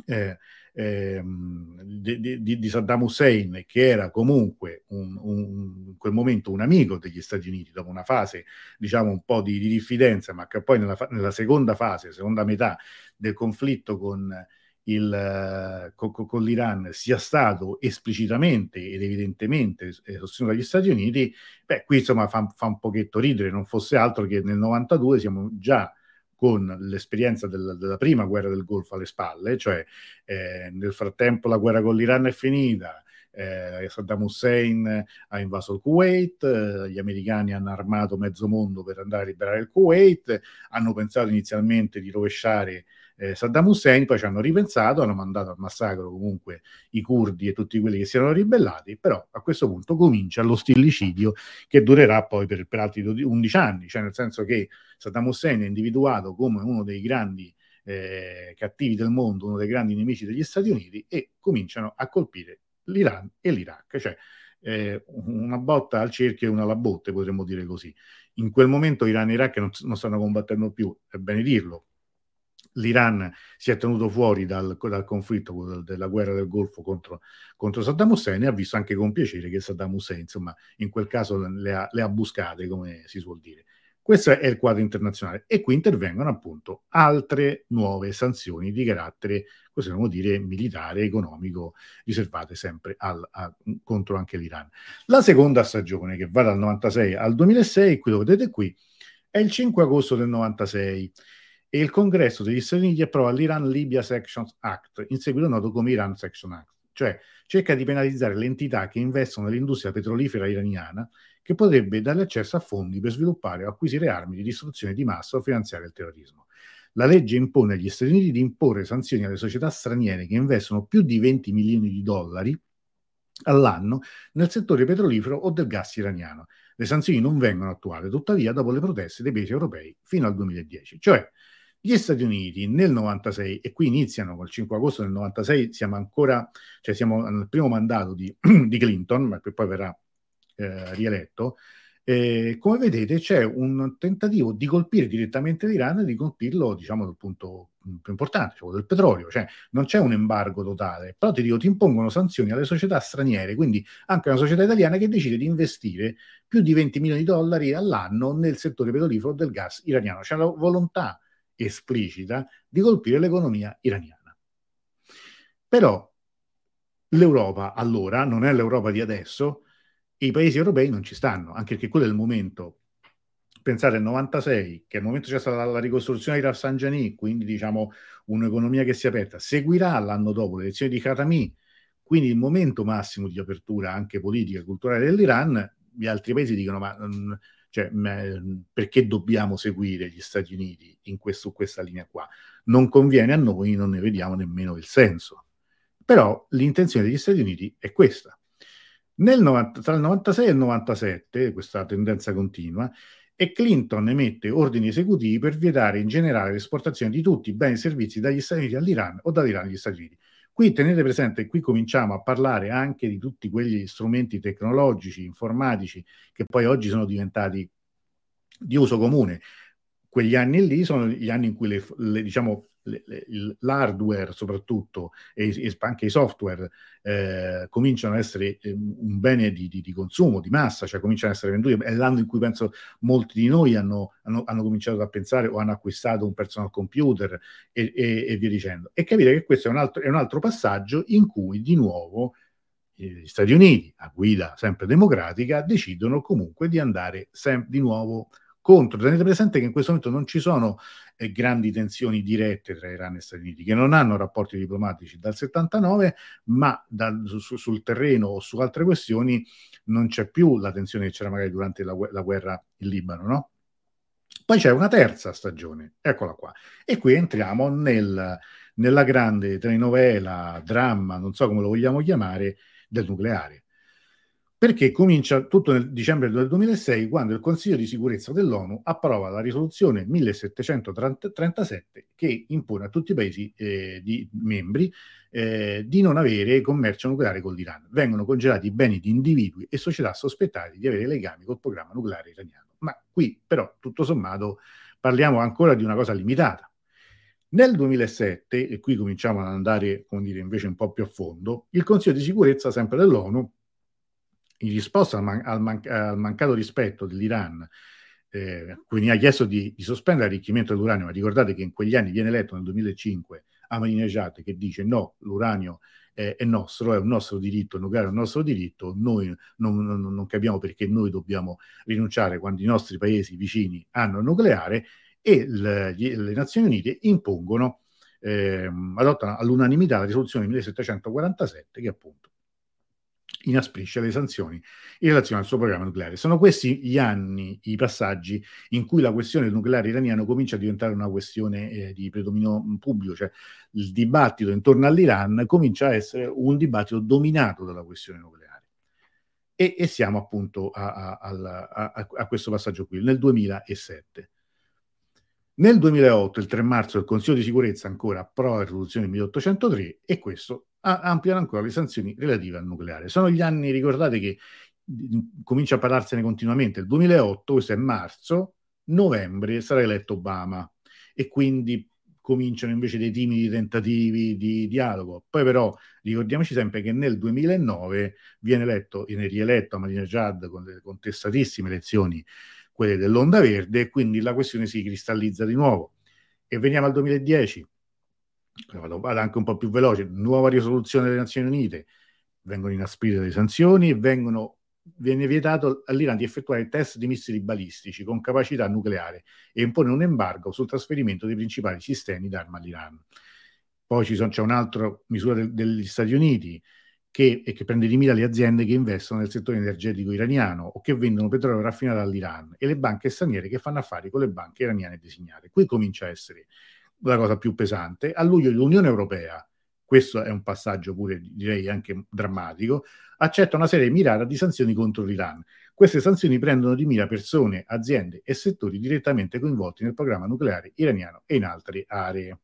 eh, eh, di, di, di, Saddam Hussein, che era comunque un, un, in quel momento un amico degli Stati Uniti, dopo una fase diciamo un po' di, di diffidenza, ma che poi nella, nella, seconda fase, seconda metà del conflitto con il, con, con, l'Iran sia stato esplicitamente ed evidentemente eh, sostenuto dagli Stati Uniti, beh, qui insomma fa, fa, un pochetto ridere, non fosse altro che nel 92 siamo già con l'esperienza del, della prima guerra del Golfo alle spalle, cioè eh, nel frattempo la guerra con l'Iran è finita, eh, Saddam Hussein ha invaso il Kuwait, eh, gli americani hanno armato mezzo mondo per andare a liberare il Kuwait, hanno pensato inizialmente di rovesciare eh, Saddam Hussein, poi ci hanno ripensato, hanno mandato al massacro comunque i curdi e tutti quelli che si erano ribellati, però a questo punto comincia lo stillicidio che durerà poi per, per altri 11 anni, cioè nel senso che Saddam Hussein è individuato come uno dei grandi eh, cattivi del mondo, uno dei grandi nemici degli Stati Uniti e cominciano a colpire l'Iran e l'Iraq, cioè eh, una botta al cerchio e una alla botte, potremmo dire così. In quel momento Iran e Iraq non, non stanno combattendo più, è bene dirlo, l'Iran si è tenuto fuori dal, dal conflitto della guerra del Golfo contro, contro, Saddam Hussein e ha visto anche con piacere che Saddam Hussein, insomma, in quel caso le ha, le ha buscate, come si suol dire. Questo è il quadro internazionale e qui intervengono appunto altre nuove sanzioni di carattere, possiamo dire, militare, economico, riservate sempre al, a, contro anche l'Iran. La seconda stagione, che va dal 96 al 2006, qui lo vedete qui, è il 5 agosto del 96 e il congresso degli Stati Uniti approva l'Iran Libya Sections Act, in seguito noto come Iran Section Act, cioè cerca di penalizzare le entità che investono nell'industria petrolifera iraniana che potrebbe dare accesso a fondi per sviluppare o acquisire armi di distruzione di massa o finanziare il terrorismo. La legge impone agli Stati Uniti di imporre sanzioni alle società straniere che investono più di 20 milioni di dollari all'anno nel settore petrolifero o del gas iraniano. Le sanzioni non vengono attuate, tuttavia, dopo le proteste dei paesi europei fino al 2010. Cioè, gli Stati Uniti nel 96, e qui iniziano col 5 agosto del 96, siamo ancora, cioè siamo nel primo mandato di, <clears throat> di Clinton, ma che poi verrà eh, rieletto, eh, come vedete c'è un tentativo di colpire direttamente l'Iran e di colpirlo, diciamo, dal punto più importante, cioè del petrolio, cioè non c'è un embargo totale, però ti dico, ti impongono sanzioni alle società straniere, quindi anche una società italiana che decide di investire più di 20 milioni di dollari all'anno nel settore petrolifero del gas iraniano. C'è la volontà esplicita di colpire l'economia iraniana. Però l'Europa allora non è l'Europa di adesso, i paesi europei non ci stanno, anche perché quello è il momento. Pensate al 96, che al momento c'è stata la ricostruzione di Rafsanjani, quindi diciamo un'economia che si è aperta. Seguirà l'anno dopo le elezioni di Khatami, quindi il momento massimo di apertura anche politica e culturale dell'Iran. Gli altri paesi dicono: Ma mm, cioè, perché dobbiamo seguire gli Stati Uniti in questo, questa linea qua? Non conviene a noi, non ne vediamo nemmeno il senso. Però l'intenzione degli Stati Uniti è questa. 90, tra il 96 e il 97, questa tendenza continua, e Clinton emette ordini esecutivi per vietare in generale l'esportazione di tutti i beni e servizi dagli Stati Uniti all'Iran o dall'Iran agli Stati Uniti. Qui tenete presente, qui cominciamo a parlare anche di tutti quegli strumenti tecnologici, informatici, che poi oggi sono diventati di uso comune. Quegli anni lì sono gli anni in cui le, le, diciamo, l'hardware soprattutto e, anche i software eh, cominciano ad essere eh, un bene di, di, di, consumo, di massa, cioè cominciano ad essere venduti. È l'anno in cui penso molti di noi hanno, hanno, hanno cominciato a pensare o hanno acquistato un personal computer e, e, e via dicendo. E capire che questo è un, altro, è un altro passaggio in cui di nuovo gli Stati Uniti, a guida sempre democratica, decidono comunque di andare sem- di nuovo contro. Tenete presente che in questo momento non ci sono eh, grandi tensioni dirette tra Iran e Stati Uniti, che non hanno rapporti diplomatici dal 79, ma da, su, sul terreno o su altre questioni non c'è più la tensione che c'era magari durante la, la guerra in Libano, no? Poi c'è una terza stagione, eccola qua. E qui entriamo nel, nella grande telenovela, dramma, non so come lo vogliamo chiamare, del nucleare perché comincia tutto nel dicembre del 2006 quando il Consiglio di sicurezza dell'ONU approva la risoluzione 1737 che impone a tutti i paesi eh, di, membri eh, di non avere commercio nucleare con l'Iran. Vengono congelati i beni di individui e società sospettati di avere legami col programma nucleare iraniano. Ma qui però tutto sommato parliamo ancora di una cosa limitata. Nel 2007, e qui cominciamo ad andare, come dire, invece un po' più a fondo, il Consiglio di sicurezza sempre dell'ONU in risposta al, man- al, man- al mancato rispetto dell'Iran, eh, quindi ha chiesto di, di sospendere l'arricchimento dell'uranio, ma ricordate che in quegli anni viene eletto nel 2005 Ahmadinejad che dice no, l'uranio è, è nostro, è un nostro diritto, il nucleare è un nostro diritto, noi non, non, non capiamo perché noi dobbiamo rinunciare quando i nostri paesi vicini hanno il nucleare e le, le Nazioni Unite impongono, eh, adottano all'unanimità la risoluzione 1747 che appunto inasprisce le sanzioni in relazione al suo programma nucleare. Sono questi gli anni, i passaggi in cui la questione del nucleare iraniano comincia a diventare una questione eh, di predominio pubblico, cioè il dibattito intorno all'Iran comincia a essere un dibattito dominato dalla questione nucleare. E, e siamo appunto a, a, a, a questo passaggio qui, nel 2007. Nel 2008, il 3 marzo, il Consiglio di sicurezza ancora approva la risoluzione 1803 e questo ampliano ancora le sanzioni relative al nucleare. Sono gli anni, ricordate che comincia a parlarsene continuamente, il 2008, questo è marzo, novembre sarà eletto Obama e quindi cominciano invece dei timidi tentativi di dialogo. Poi però ricordiamoci sempre che nel 2009 viene eletto, viene rieletto Ahmadinejad con le contestatissime elezioni, quelle dell'Onda Verde, e quindi la questione si cristallizza di nuovo. E veniamo al 2010, vado, anche un po' più veloce, nuova risoluzione delle Nazioni Unite, vengono inasprite le sanzioni e vengono, viene vietato all'Iran di effettuare test di missili balistici con capacità nucleare e impone un embargo sul trasferimento dei principali sistemi d'arma all'Iran. Poi ci sono, c'è un'altra misura del, degli Stati Uniti che, che, prende di mira le aziende che investono nel settore energetico iraniano o che vendono petrolio raffinato all'Iran e le banche straniere che fanno affari con le banche iraniane designate. Qui comincia a essere la cosa più pesante. A luglio l'Unione Europea, questo è un passaggio pure direi anche drammatico, accetta una serie mirata di sanzioni contro l'Iran. Queste sanzioni prendono di mira persone, aziende e settori direttamente coinvolti nel programma nucleare iraniano e in altre aree.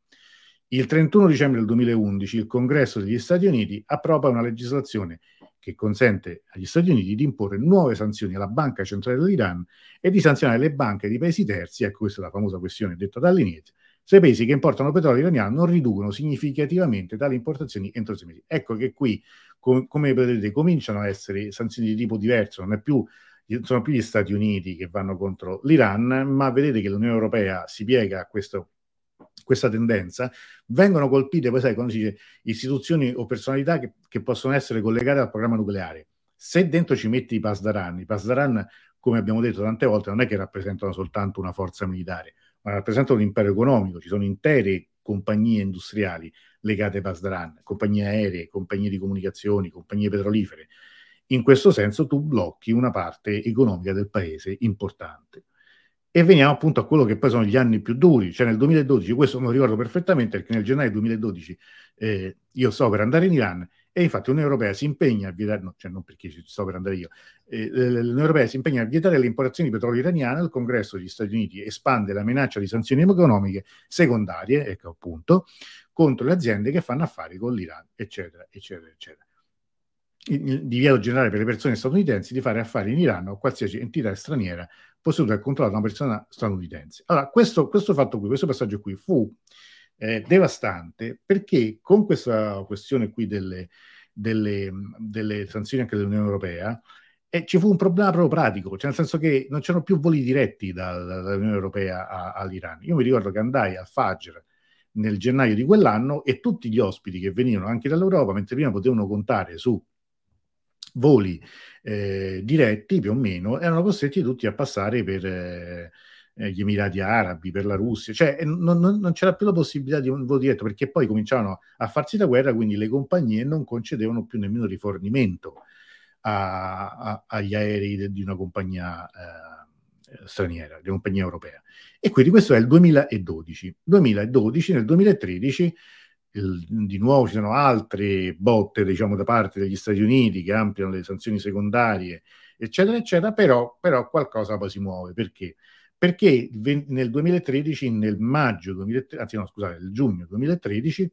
Il 31 dicembre del 2011 il Congresso degli Stati Uniti approva una legislazione che consente agli Stati Uniti di imporre nuove sanzioni alla Banca Centrale dell'Iran e di sanzionare le banche di paesi terzi, ecco questa è la famosa questione detta dall'inizio, se i paesi che importano petrolio iraniano non riducono significativamente tali importazioni entro sei mesi. Ecco che qui, com- come vedete, cominciano a essere sanzioni di tipo diverso, non è più sono più gli Stati Uniti che vanno contro l'Iran, ma vedete che l'Unione Europea si piega a questo, questa tendenza, vengono colpite, poi sai, quando si dice istituzioni o personalità che, che, possono essere collegate al programma nucleare. Se dentro ci metti i Pasdaran, i Pasdaran, come abbiamo detto tante volte, non è che rappresentano soltanto una forza militare, ma rappresentano un impero economico, ci sono intere compagnie industriali legate ai Pasdaran, compagnie aeree, compagnie di comunicazioni, compagnie petrolifere. In questo senso tu blocchi una parte economica del paese importante. E veniamo appunto a quello che poi sono gli anni più duri, cioè nel 2012, questo me lo ricordo perfettamente perché nel gennaio 2012 eh, io sto per andare in Iran e infatti l'Unione Europea si impegna a vietare, no, cioè non perché ci sto per andare io, eh, l'Unione Europea si impegna a vietare le importazioni di petrolio iraniano, il Congresso degli Stati Uniti espande la minaccia di sanzioni economiche secondarie, ecco appunto, contro le aziende che fanno affari con l'Iran, eccetera, eccetera, eccetera. Il divieto generale per le persone statunitensi di fare affari in Iran o qualsiasi entità straniera posseduta e controllata da una persona statunitense. Allora, questo, questo fatto qui, questo passaggio qui fu eh, devastante perché con questa questione qui delle, delle, delle sanzioni anche dell'Unione Europea eh, ci fu un problema proprio pratico, cioè nel senso che non c'erano più voli diretti da, da, dall'Unione Europea a, all'Iran. Io mi ricordo che andai al Fajr nel gennaio di quell'anno e tutti gli ospiti che venivano anche dall'Europa, mentre prima potevano contare su voli eh, diretti più o meno, erano costretti tutti a passare per... Eh, eh, gli Emirati Arabi, per la Russia, cioè non, non, non, c'era più la possibilità di un volo diretto perché poi cominciavano a farsi la guerra, quindi le compagnie non concedevano più nemmeno rifornimento a, a, agli aerei de, di una compagnia eh, straniera, di una compagnia europea. E quindi questo è il 2012. 2012, nel 2013 il, di nuovo ci sono altre botte diciamo da parte degli Stati Uniti che ampliano le sanzioni secondarie eccetera eccetera però, però qualcosa poi si muove perché perché nel 2013, nel maggio 2013, anzi no, scusate, nel giugno 2013,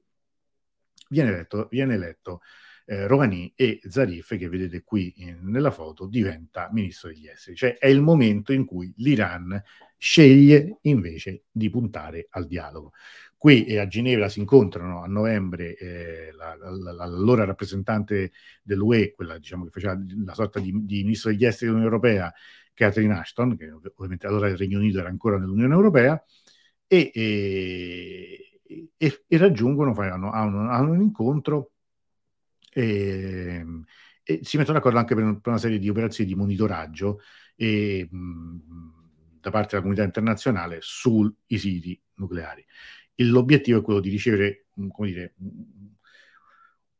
viene eletto, viene eletto eh, Rouhani e Zarif, che vedete qui in, nella foto, diventa ministro degli esteri. Cioè è il momento in cui l'Iran sceglie invece di puntare al dialogo. Qui eh, a Ginevra si incontrano a novembre eh, la, la, l'allora rappresentante dell'UE, quella diciamo, che faceva la sorta di, di ministro degli esteri dell'Unione Europea, Catherine Ashton, che ovviamente allora il Regno Unito era ancora nell'Unione Europea, e, e, e, e raggiungono, fanno, hanno, hanno un incontro e, e, si mettono d'accordo anche per, per, una serie di operazioni di monitoraggio e, mh, da parte della comunità internazionale sui siti nucleari. L'obiettivo è quello di ricevere, come dire,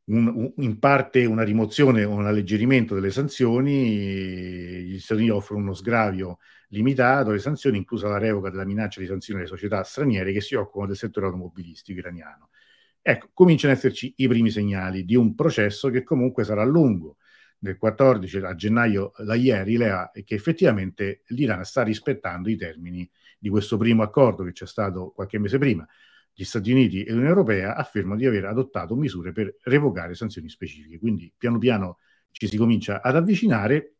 un, un, in parte una rimozione o un alleggerimento delle sanzioni, gli Stati Uniti offrono uno sgravio limitato alle sanzioni, inclusa la revoca della minaccia di sanzioni alle società straniere che si occupano del settore automobilistico iraniano. Ecco, cominciano ad esserci i primi segnali di un processo che comunque sarà lungo. Nel 14 a gennaio la IER rileva che effettivamente l'Iran sta rispettando i termini di questo primo accordo che c'è stato qualche mese prima gli Stati Uniti e l'Unione Europea affermano di aver adottato misure per revocare sanzioni specifiche. Quindi piano piano ci si comincia ad avvicinare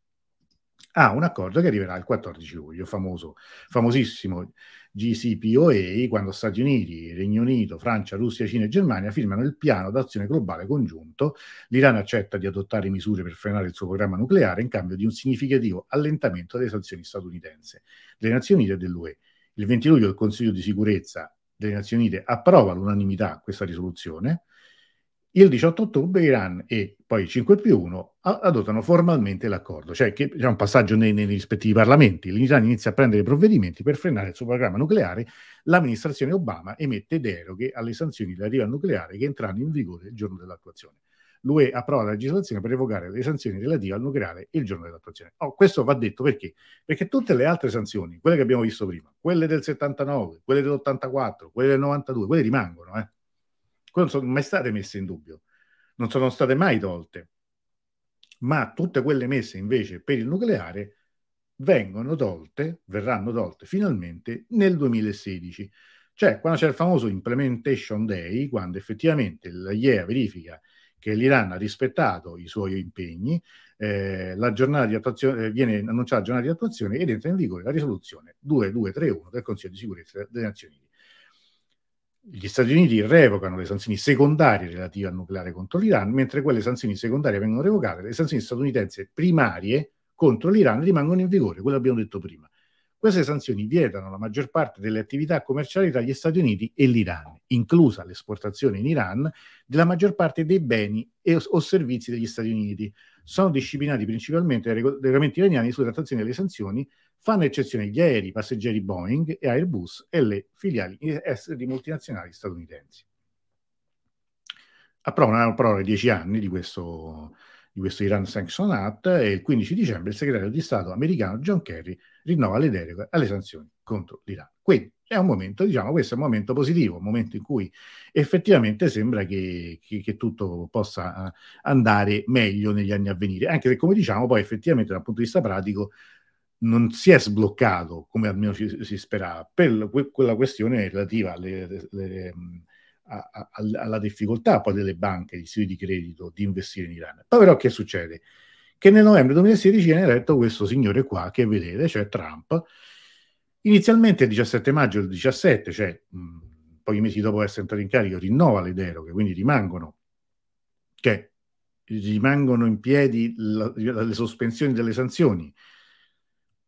a un accordo che arriverà il 14 luglio, famoso, famosissimo GCPOA, quando Stati Uniti, Regno Unito, Francia, Russia, Cina e Germania firmano il piano d'azione globale congiunto. L'Iran accetta di adottare misure per frenare il suo programma nucleare in cambio di un significativo allentamento delle sanzioni statunitense, delle Nazioni Unite e dell'UE. Il 20 luglio il Consiglio di sicurezza delle Nazioni Unite approva all'unanimità questa risoluzione, il 18 ottobre Iran e poi 5 più 1 adottano formalmente l'accordo, cioè che c'è un passaggio nei, nei, rispettivi parlamenti. L'Iran inizia a prendere provvedimenti per frenare il suo programma nucleare. L'amministrazione Obama emette deroghe alle sanzioni relative al nucleare che entrano in vigore il giorno dell'attuazione l'UE approva la legislazione per revocare le sanzioni relative al nucleare il giorno dell'attuazione. Oh, questo va detto perché? Perché tutte le altre sanzioni, quelle che abbiamo visto prima, quelle del 79, quelle dell'84, quelle del 92, quelle rimangono, eh. Quelle non sono mai state messe in dubbio, non sono state mai tolte. Ma tutte quelle messe invece per il nucleare vengono tolte, verranno tolte finalmente nel 2016. Cioè, quando c'è il famoso Implementation Day, quando effettivamente la IEA verifica che l'Iran ha rispettato i suoi impegni, eh, la giornata di attuazione, eh, viene annunciata la giornata di attuazione ed entra in vigore la risoluzione 2231 del Consiglio di sicurezza delle Nazioni Unite. Gli Stati Uniti revocano le sanzioni secondarie relative al nucleare contro l'Iran, mentre quelle sanzioni secondarie vengono revocate, le sanzioni statunitensi primarie contro l'Iran rimangono in vigore, quello abbiamo detto prima. Queste sanzioni vietano la maggior parte delle attività commerciali tra gli Stati Uniti e l'Iran, inclusa l'esportazione in Iran della maggior parte dei beni e, o servizi degli Stati Uniti. Sono disciplinati principalmente dai regolamenti iraniani sulle trattazioni delle sanzioni, fanno eccezione gli aerei passeggeri Boeing e Airbus e le filiali di multinazionali statunitensi. Approvano una proroga di 10 anni di questo, di questo Iran Sanction Act e il 15 dicembre il segretario di Stato americano John Kerry rinnova le deroghe alle sanzioni contro l'Iran. Quindi è un momento, diciamo, questo è un momento positivo, un momento in cui effettivamente sembra che, che, che tutto possa andare meglio negli anni a venire, anche se come diciamo poi effettivamente dal punto di vista pratico non si è sbloccato come almeno ci, si sperava per quella questione relativa alle, alle, a, a, alla difficoltà poi delle banche, degli istituti di credito di investire in Iran. Poi però che succede? Che nel novembre 2016 viene eletto questo signore qua che vedete, cioè Trump, inizialmente il 17 maggio del 17, cioè mh, pochi mesi dopo essere entrato in carica, rinnova le deroghe, quindi rimangono, cioè, rimangono in piedi la, le sospensioni delle sanzioni,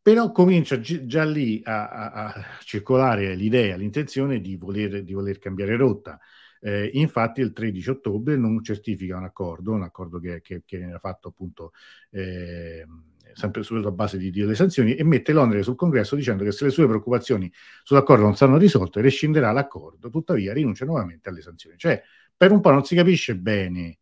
però comincia gi- già lì a, a, a, circolare l'idea, l'intenzione di voler, di voler cambiare rotta. Eh, infatti il 13 ottobre non certifica un accordo, un accordo che, che, che era fatto appunto eh, sempre sulla base di, delle sanzioni e mette l'onere sul congresso dicendo che se le sue preoccupazioni sull'accordo non saranno risolte rescinderà l'accordo, tuttavia rinuncia nuovamente alle sanzioni. Cioè per un po' non si capisce bene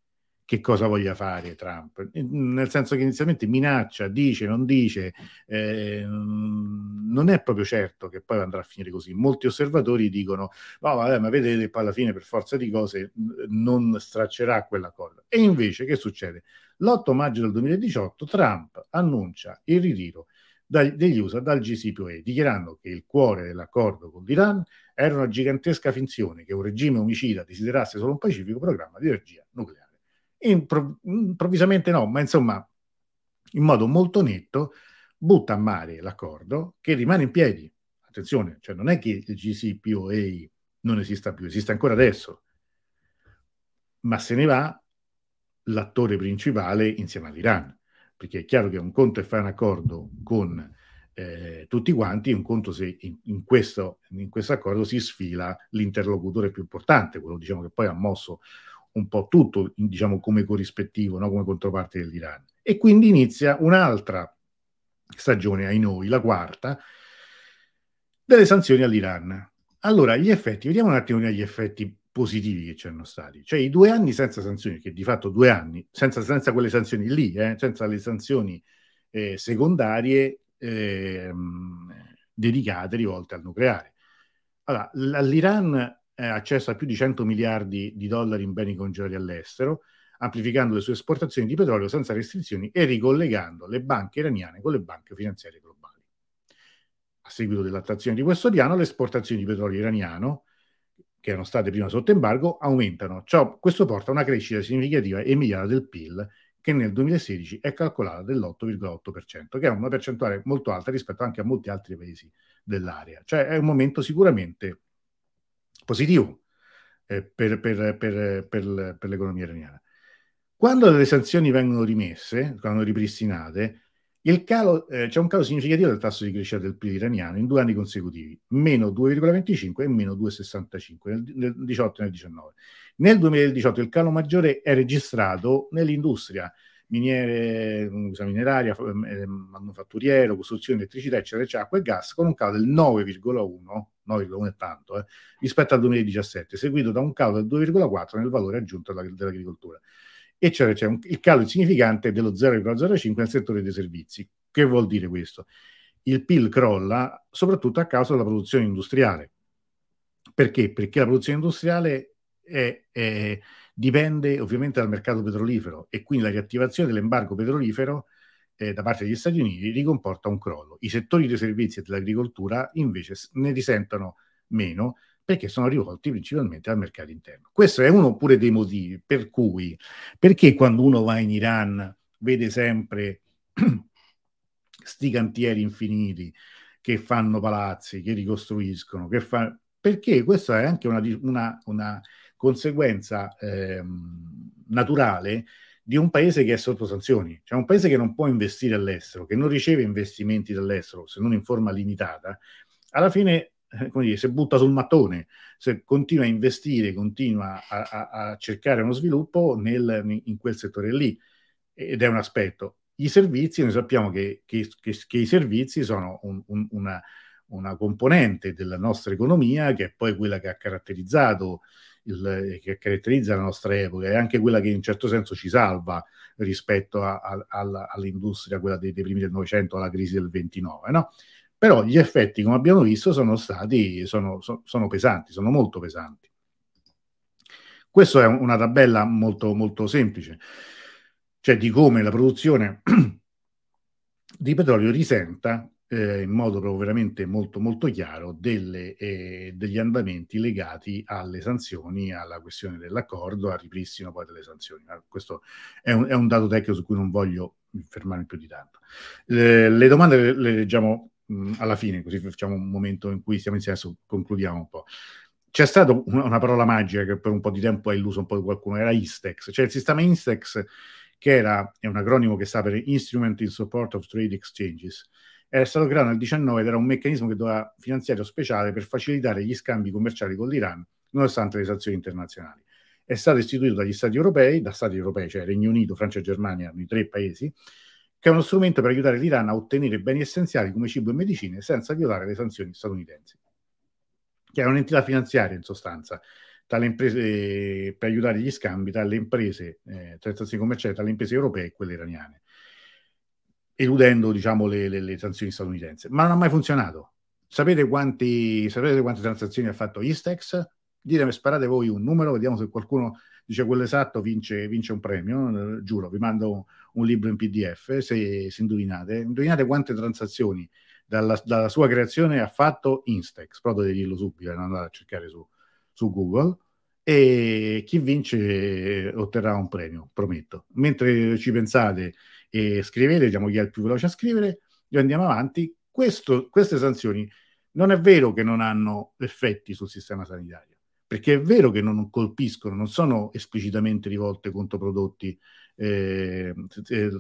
che cosa voglia fare Trump, nel senso che inizialmente minaccia, dice, non dice, eh, non è proprio certo che poi andrà a finire così. Molti osservatori dicono, no, vabbè, ma vedete, poi alla fine per forza di cose non straccerà quell'accordo. E invece che succede? L'8 maggio del 2018 Trump annuncia il ritiro degli USA dal GCPOA, dichiarando che il cuore dell'accordo con l'Iran era una gigantesca finzione che un regime omicida desiderasse solo un pacifico programma di energia nucleare. Impro- improvvisamente no, ma insomma, in modo molto netto, butta a mare l'accordo che rimane in piedi. Attenzione, cioè non è che il GCPOA non esista più, esiste ancora adesso, ma se ne va l'attore principale insieme all'Iran, perché è chiaro che un conto è fare un accordo con eh, tutti quanti, un conto se in, in, questo, in questo accordo si sfila l'interlocutore più importante, quello diciamo, che poi ha mosso un po' tutto diciamo, come corrispettivo, no? come controparte dell'Iran. E quindi inizia un'altra stagione ai noi, la quarta, delle sanzioni all'Iran. Allora, gli effetti, vediamo un attimo gli effetti positivi che c'erano stati. Cioè i due anni senza sanzioni, che di fatto due anni, senza, senza quelle sanzioni lì, eh, senza le sanzioni eh, secondarie, eh, dedicate, rivolte al nucleare. Allora, l'Iran eh, accesso a più di 100 miliardi di dollari in beni congelati all'estero, amplificando le sue esportazioni di petrolio senza restrizioni e ricollegando le banche iraniane con le banche finanziarie globali. A seguito dell'attuazione di questo piano, le esportazioni di petrolio iraniano, che erano state prima sotto embargo, aumentano. Ciò, questo porta a una crescita significativa e immediata del PIL che nel 2016 è calcolata dell'8,8%, che è una percentuale molto alta rispetto anche a molti altri paesi dell'area. Cioè è un momento sicuramente positivo eh, per, per, per, per, l'economia iraniana. Quando le sanzioni vengono rimesse, quando ripristinate, Calo, eh, c'è un calo significativo del tasso di crescita del PIL iraniano in due anni consecutivi, meno 2,25 e meno 2,65 nel, nel 18 e nel 19. Nel 2018 il calo maggiore è registrato nell'industria miniere, mineraria, eh, manufatturiero, costruzione, elettricità, eccetera, eccetera, acqua e gas, con un calo del 9,1, 9,1 è tanto, eh, rispetto al 2017, seguito da un calo del 2,4 nel valore aggiunto dell'agricoltura. E cioè c'è un, il calo insignificante dello 0,05 nel settore dei servizi. Che vuol dire questo? Il PIL crolla soprattutto a causa della produzione industriale. Perché? Perché la produzione industriale è, è, dipende ovviamente dal mercato petrolifero e quindi la riattivazione dell'embargo petrolifero eh, da parte degli Stati Uniti ricomporta un crollo. I settori dei servizi e dell'agricoltura invece ne risentono meno perché sono rivolti principalmente al mercato interno. Questo è uno pure dei motivi per cui, perché quando uno va in Iran vede sempre <clears throat> sti cantieri infiniti che fanno palazzi, che ricostruiscono, che fa... perché questa è anche una, una, una conseguenza eh, naturale di un paese che è sotto sanzioni, cioè un paese che non può investire all'estero, che non riceve investimenti dall'estero se non in forma limitata, alla fine eh, come dire, se butta sul mattone, se continua a investire, continua a, a, a cercare uno sviluppo nel, in quel settore lì. Ed è un aspetto. I servizi, noi sappiamo che, che, che, che i servizi sono un, un, una, una componente della nostra economia che è poi quella che ha caratterizzato il, che caratterizza la nostra epoca, è anche quella che in certo senso ci salva rispetto a, a, alla, all'industria, quella dei, dei, primi del Novecento, alla crisi del 29, no? Però gli effetti, come abbiamo visto, sono stati, sono, sono, sono pesanti, sono molto pesanti. Questa è una tabella molto, molto semplice, cioè di come la produzione <clears throat> di petrolio risenta eh, in modo proprio veramente molto molto chiaro delle, eh, degli andamenti legati alle sanzioni, alla questione dell'accordo, al ripristino poi delle sanzioni. Ma questo è un, è un, dato tecnico su cui non voglio fermarmi più di tanto. Le, le domande le, le leggiamo mh, alla fine, così facciamo un momento in cui stiamo insieme, concludiamo un po'. C'è stata una, una parola magica che per un po' di tempo ha illuso un po' di qualcuno, era Istex, cioè il sistema Istex che era, è un acronimo che sta per Instrument in Support of Trade Exchanges, era stato creato nel 19 ed era un meccanismo che doveva finanziario speciale per facilitare gli scambi commerciali con l'Iran, nonostante le sanzioni internazionali. È stato istituito dagli Stati europei, da Stati europei, cioè Regno Unito, Francia e Germania, i tre paesi, che è uno strumento per aiutare l'Iran a ottenere beni essenziali come cibo e medicine senza violare le sanzioni statunitensi. Che è un'entità finanziaria, in sostanza, imprese, per aiutare gli scambi tra le imprese, eh, transazioni commerciali tra le imprese europee e quelle iraniane eludendo diciamo, le, le, le, sanzioni statunitensi. Ma non ha mai funzionato. Sapete, quanti, sapete quante transazioni ha fatto Istex? Ditemi, sparate voi un numero, vediamo se qualcuno dice quello esatto vince, vince un premio. Eh, giuro, vi mando un, libro in PDF se, se, indovinate. Indovinate quante transazioni dalla, dalla, sua creazione ha fatto Instax, però dovete dirlo subito, non andate a cercare su, su Google e chi vince otterrà un premio, prometto. Mentre ci pensate e scrivete, diciamo chi è il più veloce a scrivere, noi andiamo avanti. Questo, queste sanzioni non è vero che non hanno effetti sul sistema sanitario, perché è vero che non colpiscono, non sono esplicitamente rivolte contro prodotti eh,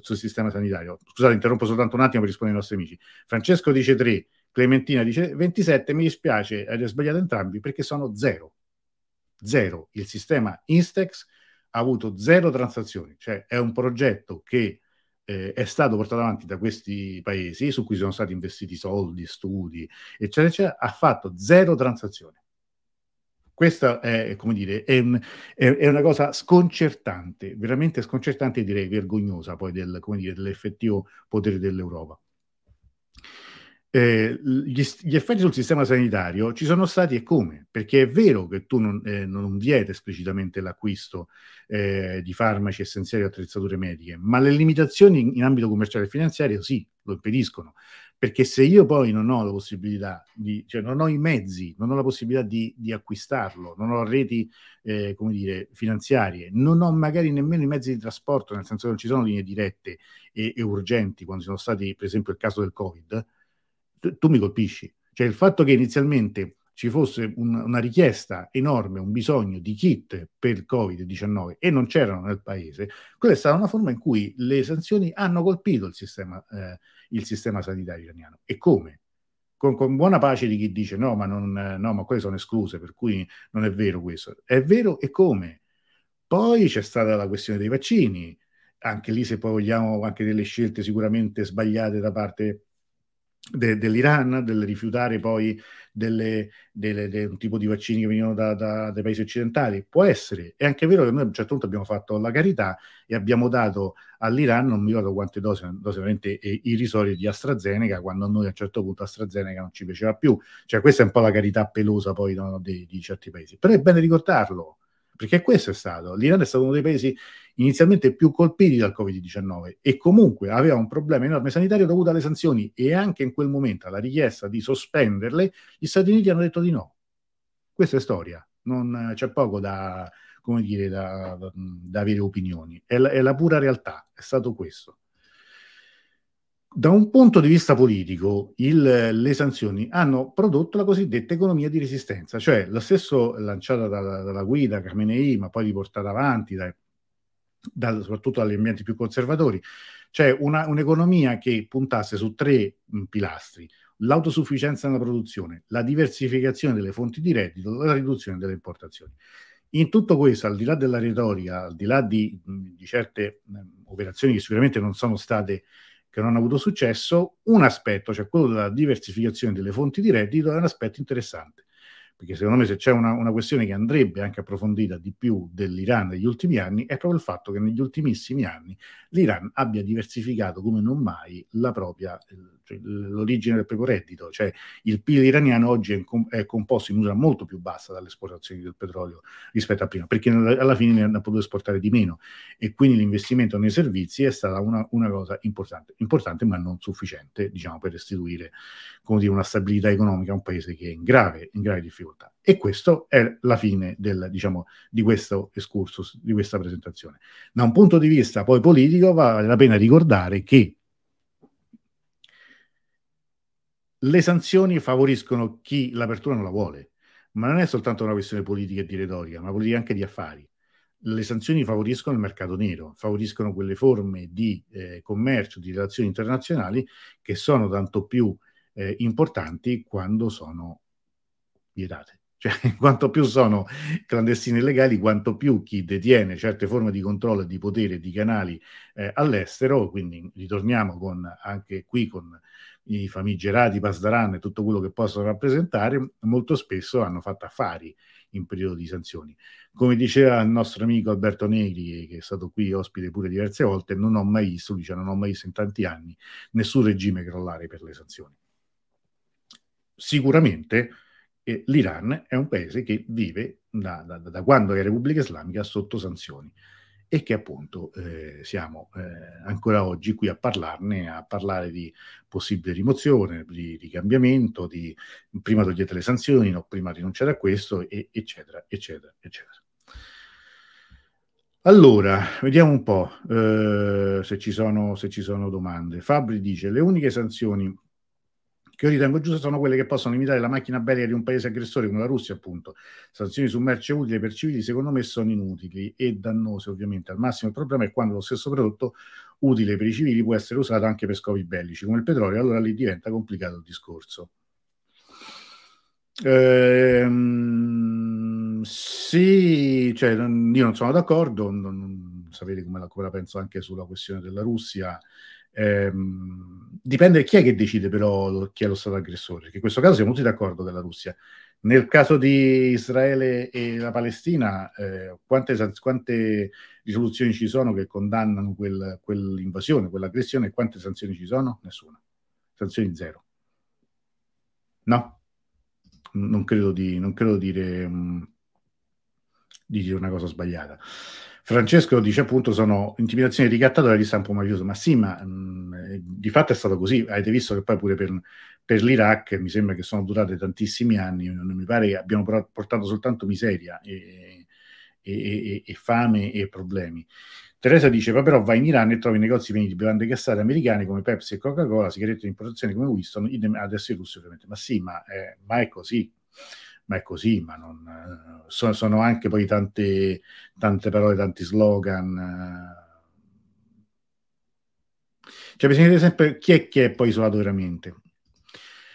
sul sistema sanitario. Scusate, interrompo soltanto un attimo per rispondere ai nostri amici. Francesco dice 3, Clementina dice 27, mi dispiace, avete sbagliato entrambi perché sono zero. Zero. Il sistema Instex ha avuto zero transazioni, cioè è un progetto che eh, è stato portato avanti da questi paesi su cui sono stati investiti soldi, studi, eccetera, eccetera, ha fatto zero transazioni. Questa è, come dire, è, è, è, una cosa sconcertante, veramente sconcertante e direi vergognosa poi del, dire, dell'effettivo potere dell'Europa. Eh, gli, gli, effetti sul sistema sanitario ci sono stati e come? Perché è vero che tu non, eh, non vieta esplicitamente l'acquisto eh, di farmaci essenziali e attrezzature mediche, ma le limitazioni in, ambito commerciale e finanziario sì, lo impediscono perché se io poi non ho la possibilità di, cioè non ho i mezzi, non ho la possibilità di, di acquistarlo, non ho reti, eh, come dire, finanziarie, non ho magari nemmeno i mezzi di trasporto, nel senso che non ci sono linee dirette e, e urgenti, quando sono stati, per esempio, il caso del Covid, tu, mi colpisci. Cioè il fatto che inizialmente ci fosse un, una richiesta enorme, un bisogno di kit per il Covid-19 e non c'erano nel paese, quella è stata una forma in cui le sanzioni hanno colpito il sistema, eh, il sistema sanitario iraniano. E come? Con, con, buona pace di chi dice no ma, non, no, ma quelle sono escluse, per cui non è vero questo. È vero e come? Poi c'è stata la questione dei vaccini, anche lì se poi vogliamo anche delle scelte sicuramente sbagliate da parte de, dell'Iran, del rifiutare poi delle, delle, de, un tipo di vaccini che venivano da, da, dai paesi occidentali. Può essere, è anche vero che noi a un certo punto abbiamo fatto la carità e abbiamo dato all'Iran, non mi ricordo quante dosi, dosi veramente irrisorie di AstraZeneca, quando a noi a un certo punto AstraZeneca non ci piaceva più. Cioè questa è un po' la carità pelosa poi no, di, di certi paesi. Però è bene ricordarlo, perché questo è stato. L'Iran è stato uno dei paesi inizialmente più colpiti dal Covid-19 e comunque aveva un problema enorme sanitario dovuto alle sanzioni e anche in quel momento alla richiesta di sospenderle, gli Stati Uniti hanno detto di no. Questa è storia, non c'è poco da, dire, da, da avere opinioni, è la, è la pura realtà, è stato questo. Da un punto di vista politico, il, le sanzioni hanno prodotto la cosiddetta economia di resistenza, cioè lo stesso lanciata dalla, dalla guida Khamenei, ma poi riportata avanti dai, da, soprattutto dagli ambienti più conservatori, cioè una, un'economia che puntasse su tre mh, pilastri, l'autosufficienza nella produzione, la diversificazione delle fonti di reddito, la riduzione delle importazioni. In tutto questo, al di là della retorica, al di là di, di certe mh, operazioni che sicuramente non sono state che non hanno avuto successo, un aspetto, cioè quello della diversificazione delle fonti di reddito, è un aspetto interessante. Perché secondo me se c'è una, una questione che andrebbe anche approfondita di più dell'Iran negli ultimi anni, è proprio il fatto che negli ultimissimi anni l'Iran abbia diversificato come non mai la propria, cioè, l'origine del proprio reddito, cioè il PIL iraniano oggi è, com- è, composto in misura molto più bassa dalle esportazioni del petrolio rispetto a prima, perché alla fine ne hanno potuto esportare di meno e quindi l'investimento nei servizi è stata una, una cosa importante, importante ma non sufficiente diciamo, per restituire dire, una stabilità economica a un paese che è in grave, in grave difficoltà. E questo è la fine del, diciamo, di questo excursus, di questa presentazione. Da un punto di vista poi politico vale la pena ricordare che le sanzioni favoriscono chi l'apertura non la vuole, ma non è soltanto una questione politica e di retorica, ma politica anche di affari. Le sanzioni favoriscono il mercato nero, favoriscono quelle forme di eh, commercio, di relazioni internazionali che sono tanto più eh, importanti quando sono vietate. <laughs> Cioè, quanto più sono clandestini illegali, quanto più chi detiene certe forme di controllo e di potere e di canali eh, all'estero, quindi ritorniamo con, anche qui con i famigerati Pasdaran e tutto quello che possono rappresentare, molto spesso hanno fatto affari in periodo di sanzioni. Come diceva il nostro amico Alberto Negri, che è stato qui ospite pure diverse volte, non ho mai visto, dice, non ho mai visto in tanti anni nessun regime crollare per le sanzioni. Sicuramente eh, l'Iran è un paese che vive da, da, da quando è Repubblica Islamica sotto sanzioni e che appunto eh, siamo eh, ancora oggi qui a parlarne, a parlare di possibile rimozione, di, di cambiamento, di prima togliete le sanzioni, no, prima rinunciare a questo, e, eccetera, eccetera, eccetera. Allora, vediamo un po' eh, se, ci sono, se ci sono domande. Fabri dice, le uniche sanzioni che io ritengo giuste sono quelle che possono limitare la macchina bellica di un paese aggressore come la Russia, appunto. Sanzioni su merce utili per civili, secondo me, sono inutili e dannose, ovviamente. Al massimo il problema è quando lo stesso prodotto utile per i civili può essere usato anche per scopi bellici, come il petrolio, allora lì diventa complicato il discorso. Ehm, sì, cioè, io non sono d'accordo, non, non sapete come la, come la penso anche sulla questione della Russia. Ehm, dipende chi è che decide però chi è lo Stato aggressore, perché in questo caso siamo tutti d'accordo della Russia. Nel caso di Israele e la Palestina, eh, quante, quante, risoluzioni ci sono che condannano quel, quell'invasione, quell'aggressione e quante sanzioni ci sono? Nessuna. Sanzioni zero. No? Non credo di, non credo dire, um, di dire una cosa sbagliata. Francesco dice appunto sono intimidazioni ricattatorie di stampo mafioso, ma sì, ma mh, di fatto è stato così. Avete visto che poi pure per, per, l'Iraq mi sembra che sono durate tantissimi anni, non mi pare che abbiano portato soltanto miseria e, e, e, e fame e problemi. Teresa dice, poi però vai in Iran e trovi negozi pieni di bevande gassate americane come Pepsi e Coca-Cola, sigarette di importazione come Winston, adesso i russi ovviamente. Ma sì, ma, eh, ma è così ma è così, ma non, eh, sono, sono, anche poi tante, tante parole, tanti slogan. Eh. Cioè bisogna vedere sempre chi è che è poi isolato veramente.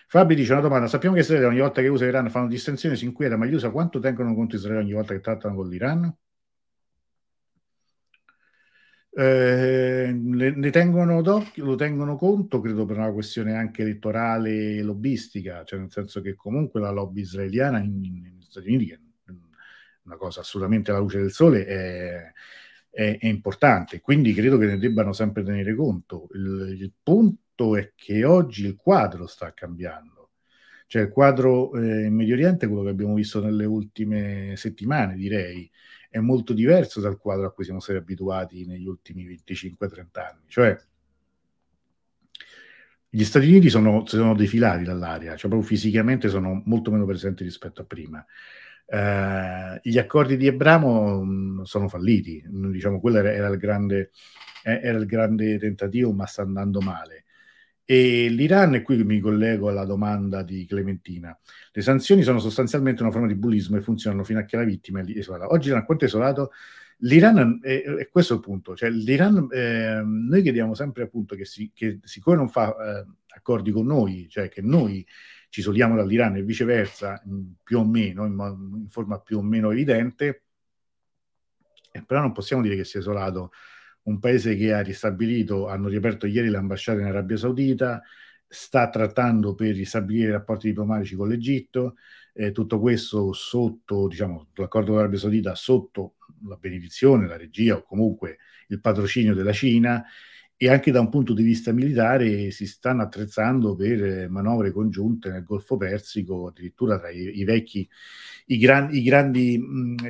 Fabio dice una domanda, sappiamo che Israele ogni volta che usa l'Iran fanno distensione, si inquieta, ma gli USA quanto tengono conto Israele ogni volta che trattano con l'Iran? Eh, ne tengono d'occhio, lo tengono conto, credo per una questione anche elettorale e lobbistica, cioè nel senso che comunque la lobby israeliana negli Stati Uniti, è una cosa assolutamente alla luce del sole, è, è, è importante, quindi credo che ne debbano sempre tenere conto. Il, il, punto è che oggi il quadro sta cambiando, cioè il quadro eh, in Medio Oriente, quello che abbiamo visto nelle ultime settimane, direi, è molto diverso dal quadro a cui siamo stati abituati negli ultimi 25-30 anni. Cioè, gli Stati Uniti sono, sono defilati dall'aria, cioè proprio fisicamente sono molto meno presenti rispetto a prima. Eh, gli accordi di Abramo mh, sono falliti, diciamo, quello era, era, il grande, era il grande tentativo, ma sta andando male. E l'Iran, e qui mi collego alla domanda di Clementina, le sanzioni sono sostanzialmente una forma di bullismo e funzionano fino a che la vittima è isolata. Oggi l'Iran quanto è isolato? L'Iran, e questo è il punto, cioè l'Iran, eh, noi chiediamo sempre appunto che, si, che siccome non fa eh, accordi con noi, cioè che noi ci isoliamo dall'Iran e viceversa, più o meno, in, in forma più o meno evidente, eh, però non possiamo dire che sia isolato un paese che ha ristabilito, hanno riaperto ieri l'ambasciata in Arabia Saudita, sta trattando per ristabilire i rapporti diplomatici con l'Egitto, eh, tutto questo sotto diciamo, l'accordo con l'Arabia Saudita, sotto la benedizione, la regia o comunque il patrocinio della Cina e anche da un punto di vista militare si stanno attrezzando per manovre congiunte nel Golfo Persico, addirittura tra i, i vecchi, i, gran, i, grandi,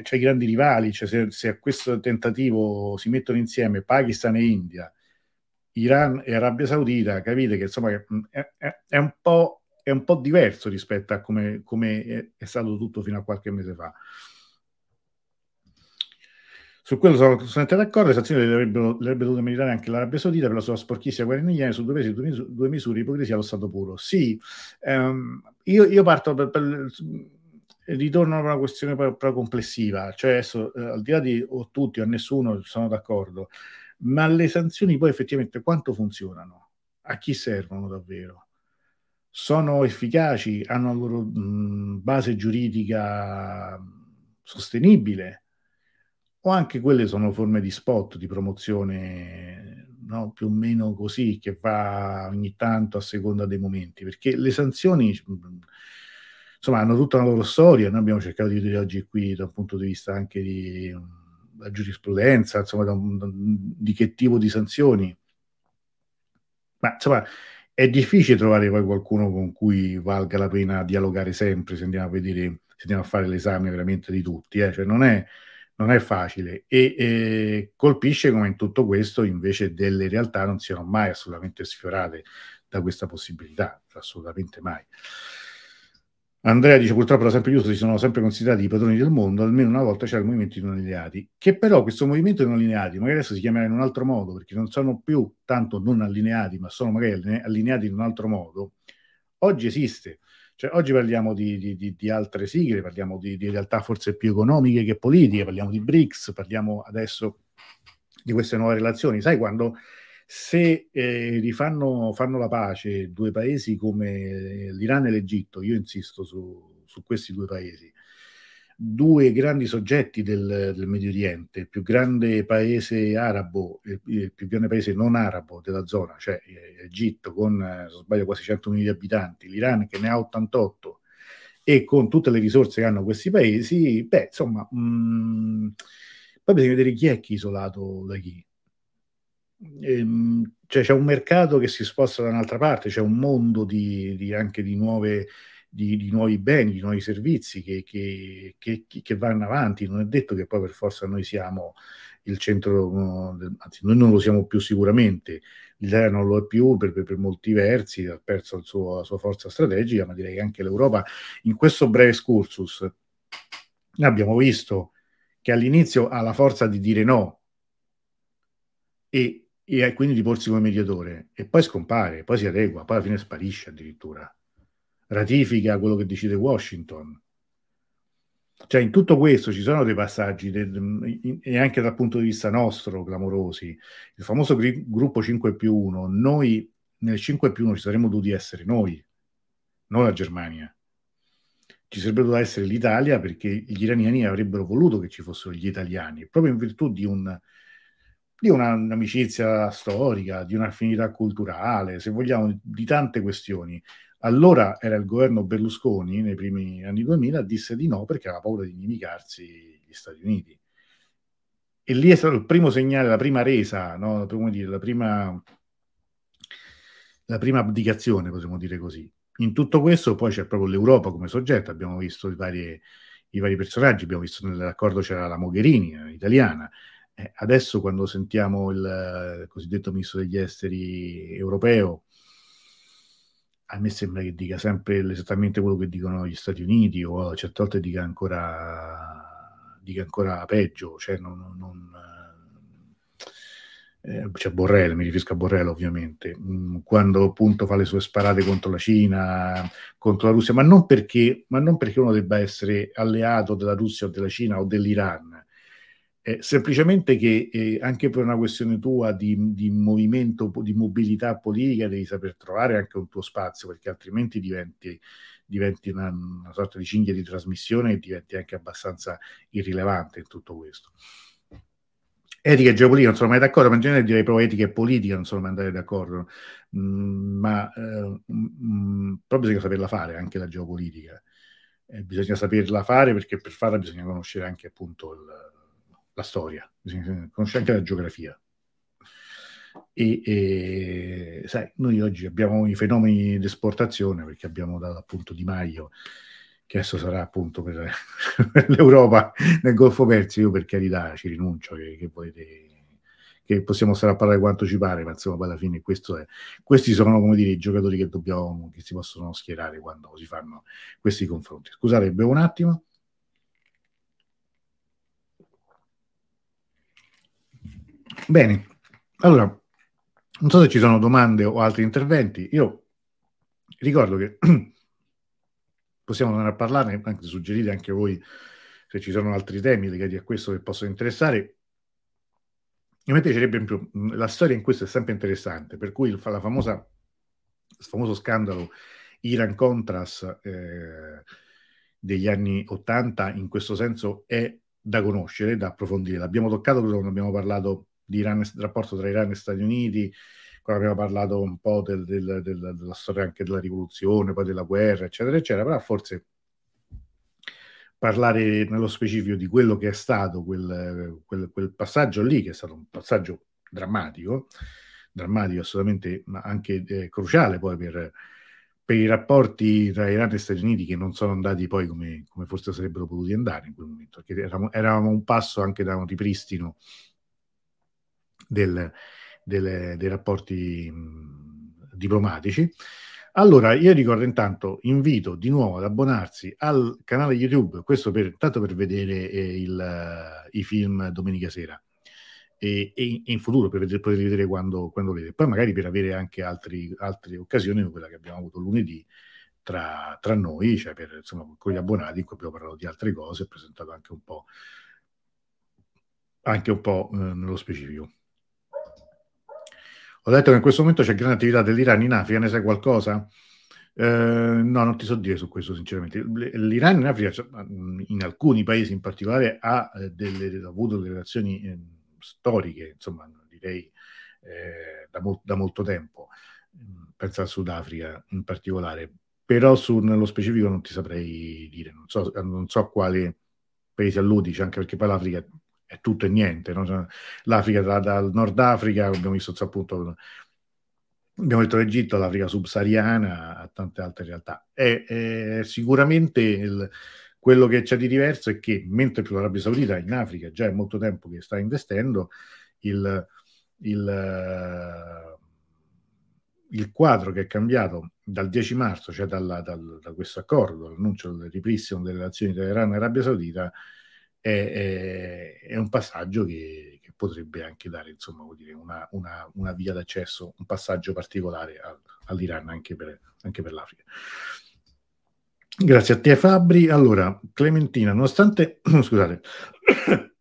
cioè i grandi rivali, cioè se, se, a questo tentativo si mettono insieme Pakistan e India, Iran e Arabia Saudita, capite che insomma è, è, è, un, po', è un po' diverso rispetto a come, come è stato tutto fino a qualche mese fa. Su quello sono assolutamente d'accordo, le sanzioni le avrebbe dovute meritare anche l'Arabia Saudita per la sua sporchissima guerra in Yemen su due pesi, due, misure, due misure, ipocrisia allo Stato puro. Sì, ehm, io, io, parto per, per, ritorno a una questione proprio complessiva, cioè adesso, eh, al di là di o tutti o nessuno sono d'accordo, ma le sanzioni poi effettivamente quanto funzionano? A chi servono davvero? Sono efficaci? Hanno la loro mh, base giuridica sostenibile? O anche quelle sono forme di spot, di promozione no? più o meno così, che va ogni tanto a seconda dei momenti, perché le sanzioni insomma hanno tutta una loro storia, noi abbiamo cercato di vedere oggi qui da un punto di vista anche di la giurisprudenza, insomma, di che tipo di sanzioni. Ma insomma, è difficile trovare poi qualcuno con cui valga la pena dialogare sempre se andiamo a vedere, se andiamo a fare l'esame veramente di tutti. Eh? Cioè, non è non è facile e, e, colpisce come in tutto questo invece delle realtà non siano mai assolutamente sfiorate da questa possibilità, assolutamente mai. Andrea dice purtroppo da sempre gli USA si sono sempre considerati i padroni del mondo, almeno una volta c'era il movimento di non allineati, che però questo movimento di non allineati magari adesso si chiamerà in un altro modo, perché non sono più tanto non allineati, ma sono magari allineati in un altro modo, oggi esiste. Cioè, oggi parliamo di, di, di, di, altre sigle, parliamo di, realtà forse più economiche che politiche, parliamo di BRICS, parliamo adesso di queste nuove relazioni. Sai, quando se eh, rifanno fanno la pace due paesi come l'Iran e l'Egitto, io insisto su, su questi due paesi, due grandi soggetti del, del, Medio Oriente, il più grande paese arabo, il, il, più grande paese non arabo della zona, cioè eh, Egitto con, eh, se sbaglio, quasi 100 milioni di abitanti, l'Iran che ne ha 88 e con tutte le risorse che hanno questi paesi, beh, insomma, mh, mm, poi bisogna vedere chi è chi isolato da chi. Ehm, cioè c'è un mercato che si sposta da un'altra parte, c'è un mondo di, di anche di nuove di, di, nuovi beni, di nuovi servizi che, che, che, che, vanno avanti. Non è detto che poi per forza noi siamo il centro, anzi noi non lo siamo più sicuramente, l'Italia non lo è più per, per, per molti versi, ha perso suo, la sua forza strategica, ma direi che anche l'Europa in questo breve excursus abbiamo visto che all'inizio ha la forza di dire no e, e quindi di porsi come mediatore e poi scompare, poi si adegua, poi alla fine sparisce addirittura ratifica quello che decide Washington. Cioè, in tutto questo ci sono dei passaggi, de, e anche dal punto di vista nostro, clamorosi. Il famoso gri- gruppo 5 più 1, noi nel 5 più 1 ci saremmo dovuti essere noi, non la Germania. Ci sarebbe dovuta essere l'Italia perché gli iraniani avrebbero voluto che ci fossero gli italiani, proprio in virtù di, un, di una, un'amicizia storica, di un'affinità culturale, se vogliamo, di tante questioni allora era il governo Berlusconi nei primi anni 2000, disse di no perché aveva paura di inimicarsi gli Stati Uniti. E lì è stato il primo segnale, la prima resa, no? come dire, la, prima, la prima abdicazione, potremmo dire così. In tutto questo poi c'è proprio l'Europa come soggetto, abbiamo visto i vari, i vari personaggi, abbiamo visto nell'accordo c'era la Mogherini, eh, italiana, eh, adesso quando sentiamo il, il cosiddetto ministro degli esteri europeo, a me sembra che dica sempre esattamente quello che dicono gli Stati Uniti o certe volte dica ancora, dica ancora peggio, cioè non, non eh, c'è Borrell, mi riferisco a Borrell ovviamente, mm, quando appunto fa le sue sparate contro la Cina, contro la Russia, ma non perché, ma non perché uno debba essere alleato della Russia o della Cina o dell'Iran, eh, semplicemente che eh, anche per una questione tua di, di, movimento, di mobilità politica, devi saper trovare anche un tuo spazio, perché altrimenti diventi, diventi una, una, sorta di cinghia di trasmissione e diventi anche abbastanza irrilevante in tutto questo. Etica e geopolitica non sono mai d'accordo, ma in genere direi proprio etica e politica non sono mai andati d'accordo, mm, ma eh, mm, però bisogna saperla fare anche la geopolitica. Eh, bisogna saperla fare perché per farla bisogna conoscere anche appunto il, la storia, conosce anche la geografia. E, e, sai, noi oggi abbiamo i fenomeni di esportazione perché abbiamo dato appunto Di Maio che adesso sarà appunto per, <laughs> per l'Europa nel Golfo Persio, io per carità ci rinuncio che, che, volete, che possiamo stare a parlare quanto ci pare, ma insomma alla fine è, questi sono come dire i giocatori che dobbiamo, che si possono schierare quando si fanno questi confronti. Scusate, bevo un attimo. Bene, allora, non so se ci sono domande o altri interventi. Io ricordo che <clears throat> possiamo andare a parlarne, anche suggerire anche voi se ci sono altri temi legati a questo che possono interessare. A me piacerebbe più, la storia in questo è sempre interessante, per cui la famosa, il famoso scandalo Iran-Contras eh, degli anni 80 in questo senso è da conoscere, da approfondire. L'abbiamo toccato quando abbiamo parlato di Iran, rapporto tra Iran e Stati Uniti, quando abbiamo parlato un po' del, del, del, della storia anche della rivoluzione, poi della guerra, eccetera, eccetera, però forse parlare nello specifico di quello che è stato quel, quel, quel passaggio lì, che è stato un passaggio drammatico, drammatico assolutamente, ma anche eh, cruciale poi per, per, i rapporti tra Iran e Stati Uniti che non sono andati poi come, come forse sarebbero potuti andare in quel momento, perché eravamo, eravamo un passo anche da un ripristino del, delle, dei rapporti mh, diplomatici. Allora, io ricordo intanto, invito di nuovo ad abbonarsi al canale YouTube, questo per, tanto per vedere eh, il, i film domenica sera e, e, in futuro per vedere, vedere quando, quando vedete. Poi magari per avere anche altri, altre occasioni come quella che abbiamo avuto lunedì tra, tra, noi, cioè per, insomma, con gli abbonati, in cui abbiamo parlato di altre cose, presentato anche un po', anche un po' eh, nello specifico. Ho detto che in questo momento c'è grande attività dell'Iran in Africa, ne sai qualcosa? Eh, no, non ti so dire su questo, sinceramente. L'Iran in Africa, cioè, in alcuni paesi in particolare, ha, eh, delle, ha avuto delle relazioni eh, storiche, insomma, direi eh, da, mo- da, molto tempo. Pensa al Sudafrica in particolare, però su, nello specifico non ti saprei dire, non so, non so a quali paesi alludi, anche perché poi l'Africa è tutto e niente. No? Cioè, L'Africa da, dal Nord Africa, abbiamo visto appunto, abbiamo detto l'Egitto, l'Africa subsahariana, a tante altre realtà. E, e sicuramente il, quello che c'è di diverso è che mentre più l'Arabia Saudita in Africa già è molto tempo che sta investendo, il, il, il quadro che è cambiato dal 10 marzo, cioè dalla, dal, da questo accordo, l'annuncio del ripristino delle relazioni tra Iran e Arabia Saudita, è, è, un passaggio che, che, potrebbe anche dare insomma, dire, una, una, una, via d'accesso, un passaggio particolare al, all'Iran anche per, anche per l'Africa. Grazie a te Fabri. Allora, Clementina, nonostante, <clears throat> scusate, <clears throat>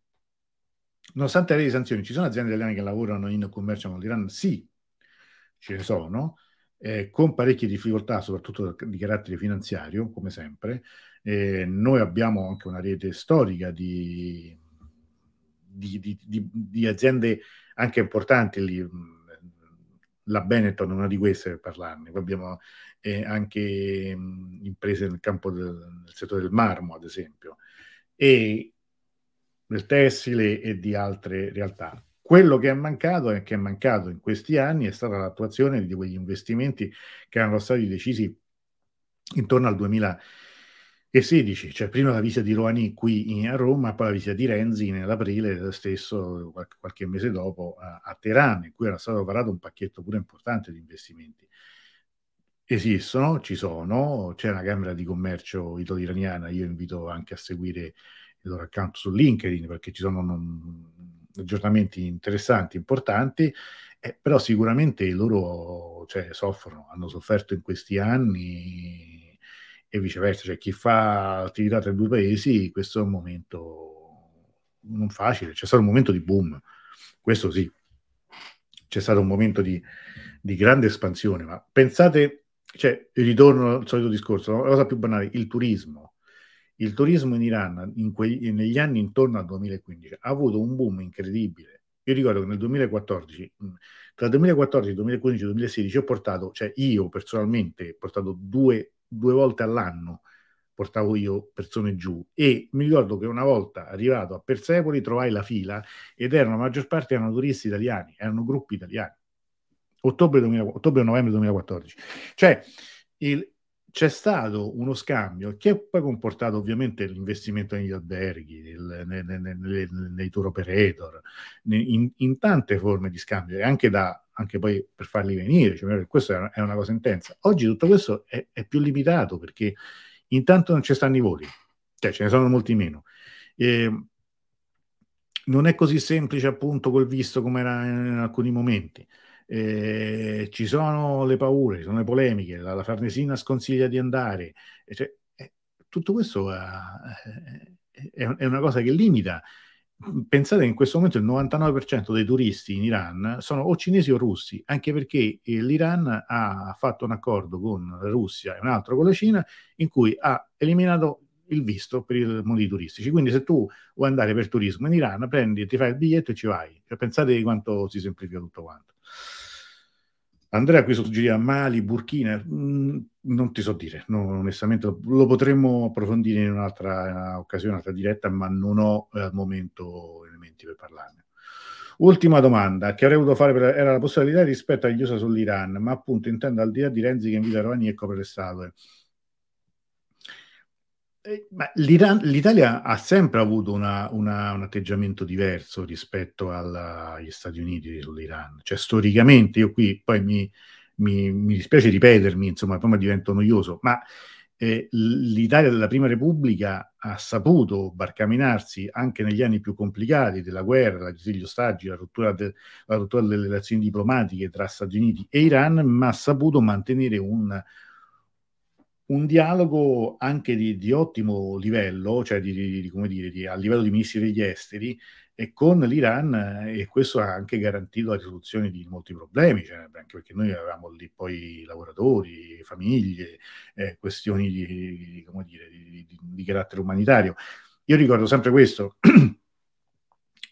nonostante le sanzioni, ci sono aziende italiane che lavorano in commercio con l'Iran? Sì, ce ne sono, eh, con parecchie difficoltà, soprattutto di carattere finanziario, come sempre, eh, noi abbiamo anche una rete storica di, di, di, di aziende anche importanti lì. La Benetton è una di queste per parlarne. Poi abbiamo eh, anche mh, imprese nel campo del, del settore del marmo, ad esempio, e del tessile e di altre realtà. Quello che è mancato e che è mancato in questi anni è stata l'attuazione di quegli investimenti che erano stati decisi intorno al 2000 e 16, cioè prima la visita di Rouhani qui a Roma, poi la visita di Renzi nell'aprile stesso, qualche, qualche mese dopo, a, a, Teheran, in cui era stato varato un pacchetto pure importante di investimenti. Esistono, ci sono, c'è una Camera di Commercio italo-iraniana, io invito anche a seguire il loro account su LinkedIn perché ci sono non, aggiornamenti interessanti, importanti, eh, però sicuramente loro cioè, soffrono, hanno sofferto in questi anni e viceversa, cioè chi fa attività tra i due paesi, questo è un momento non facile, c'è stato un momento di boom, questo sì, c'è stato un momento di, di grande espansione, ma pensate, cioè, ritorno al solito discorso, la cosa più banale, il turismo. Il turismo in Iran in quegli, negli anni intorno al 2015 ha avuto un boom incredibile. Io ricordo che nel 2014, tra il 2014, 2015 e 2016 ho portato, cioè io personalmente ho portato due due volte all'anno portavo io persone giù e mi ricordo che una volta arrivato a Persepoli trovai la fila ed erano la maggior parte erano turisti italiani, erano gruppi italiani. Ottobre, 2000, ottobre novembre 2014. Cioè il, c'è stato uno scambio che ha poi comportato ovviamente l'investimento negli alberghi, nel, nel, nel, nei tour operator, in, in, tante forme di scambio, anche, da, anche poi per farli venire, cioè, questa è una cosa intensa. Oggi tutto questo è, è, più limitato perché intanto non ci stanno i voli, cioè ce ne sono molti meno. E, non è così semplice appunto col visto come era in alcuni momenti eh, ci sono le paure, ci sono le polemiche, la, la Farnesina sconsiglia di andare, cioè, eh, tutto questo eh, è, è, una cosa che limita. Pensate che in questo momento il 99% dei turisti in Iran sono o cinesi o russi, anche perché eh, l'Iran ha fatto un accordo con la Russia e un altro con la Cina in cui ha eliminato il visto per i mondi turistici. Quindi se tu vuoi andare per turismo in Iran, prendi, ti fai il biglietto e ci vai. Cioè, pensate di quanto si semplifica tutto quanto. Andrea qui suggeriva Mali, Burkina, mm, non ti so dire, no, onestamente lo potremmo approfondire in un'altra occasione, un'altra diretta, ma non ho eh, al momento elementi per parlarne. Ultima domanda, che avrei voluto fare per, era la possibilità rispetto agli USA sull'Iran, ma appunto intendo al di là di Renzi che invita Rovani e copre le statue. Eh, L'Italia ha sempre avuto una, una, un atteggiamento diverso rispetto alla, agli Stati Uniti sull'Iran. Cioè, storicamente, io qui poi mi, mi, mi dispiace ripetermi, insomma, poi mi divento noioso, ma eh, l'Italia della Prima Repubblica ha saputo barcaminarsi anche negli anni più complicati della guerra, degli ostaggi, la rottura, de, la rottura delle relazioni diplomatiche tra Stati Uniti e Iran, ma ha saputo mantenere un, un dialogo anche di, di ottimo livello, cioè di, di, come dire, di, a livello di ministri degli esteri, e con l'Iran eh, e questo ha anche garantito la risoluzione di molti problemi, cioè, anche perché noi avevamo lì poi lavoratori, famiglie, eh, questioni di, dire, di, di, carattere umanitario. Io ricordo sempre questo,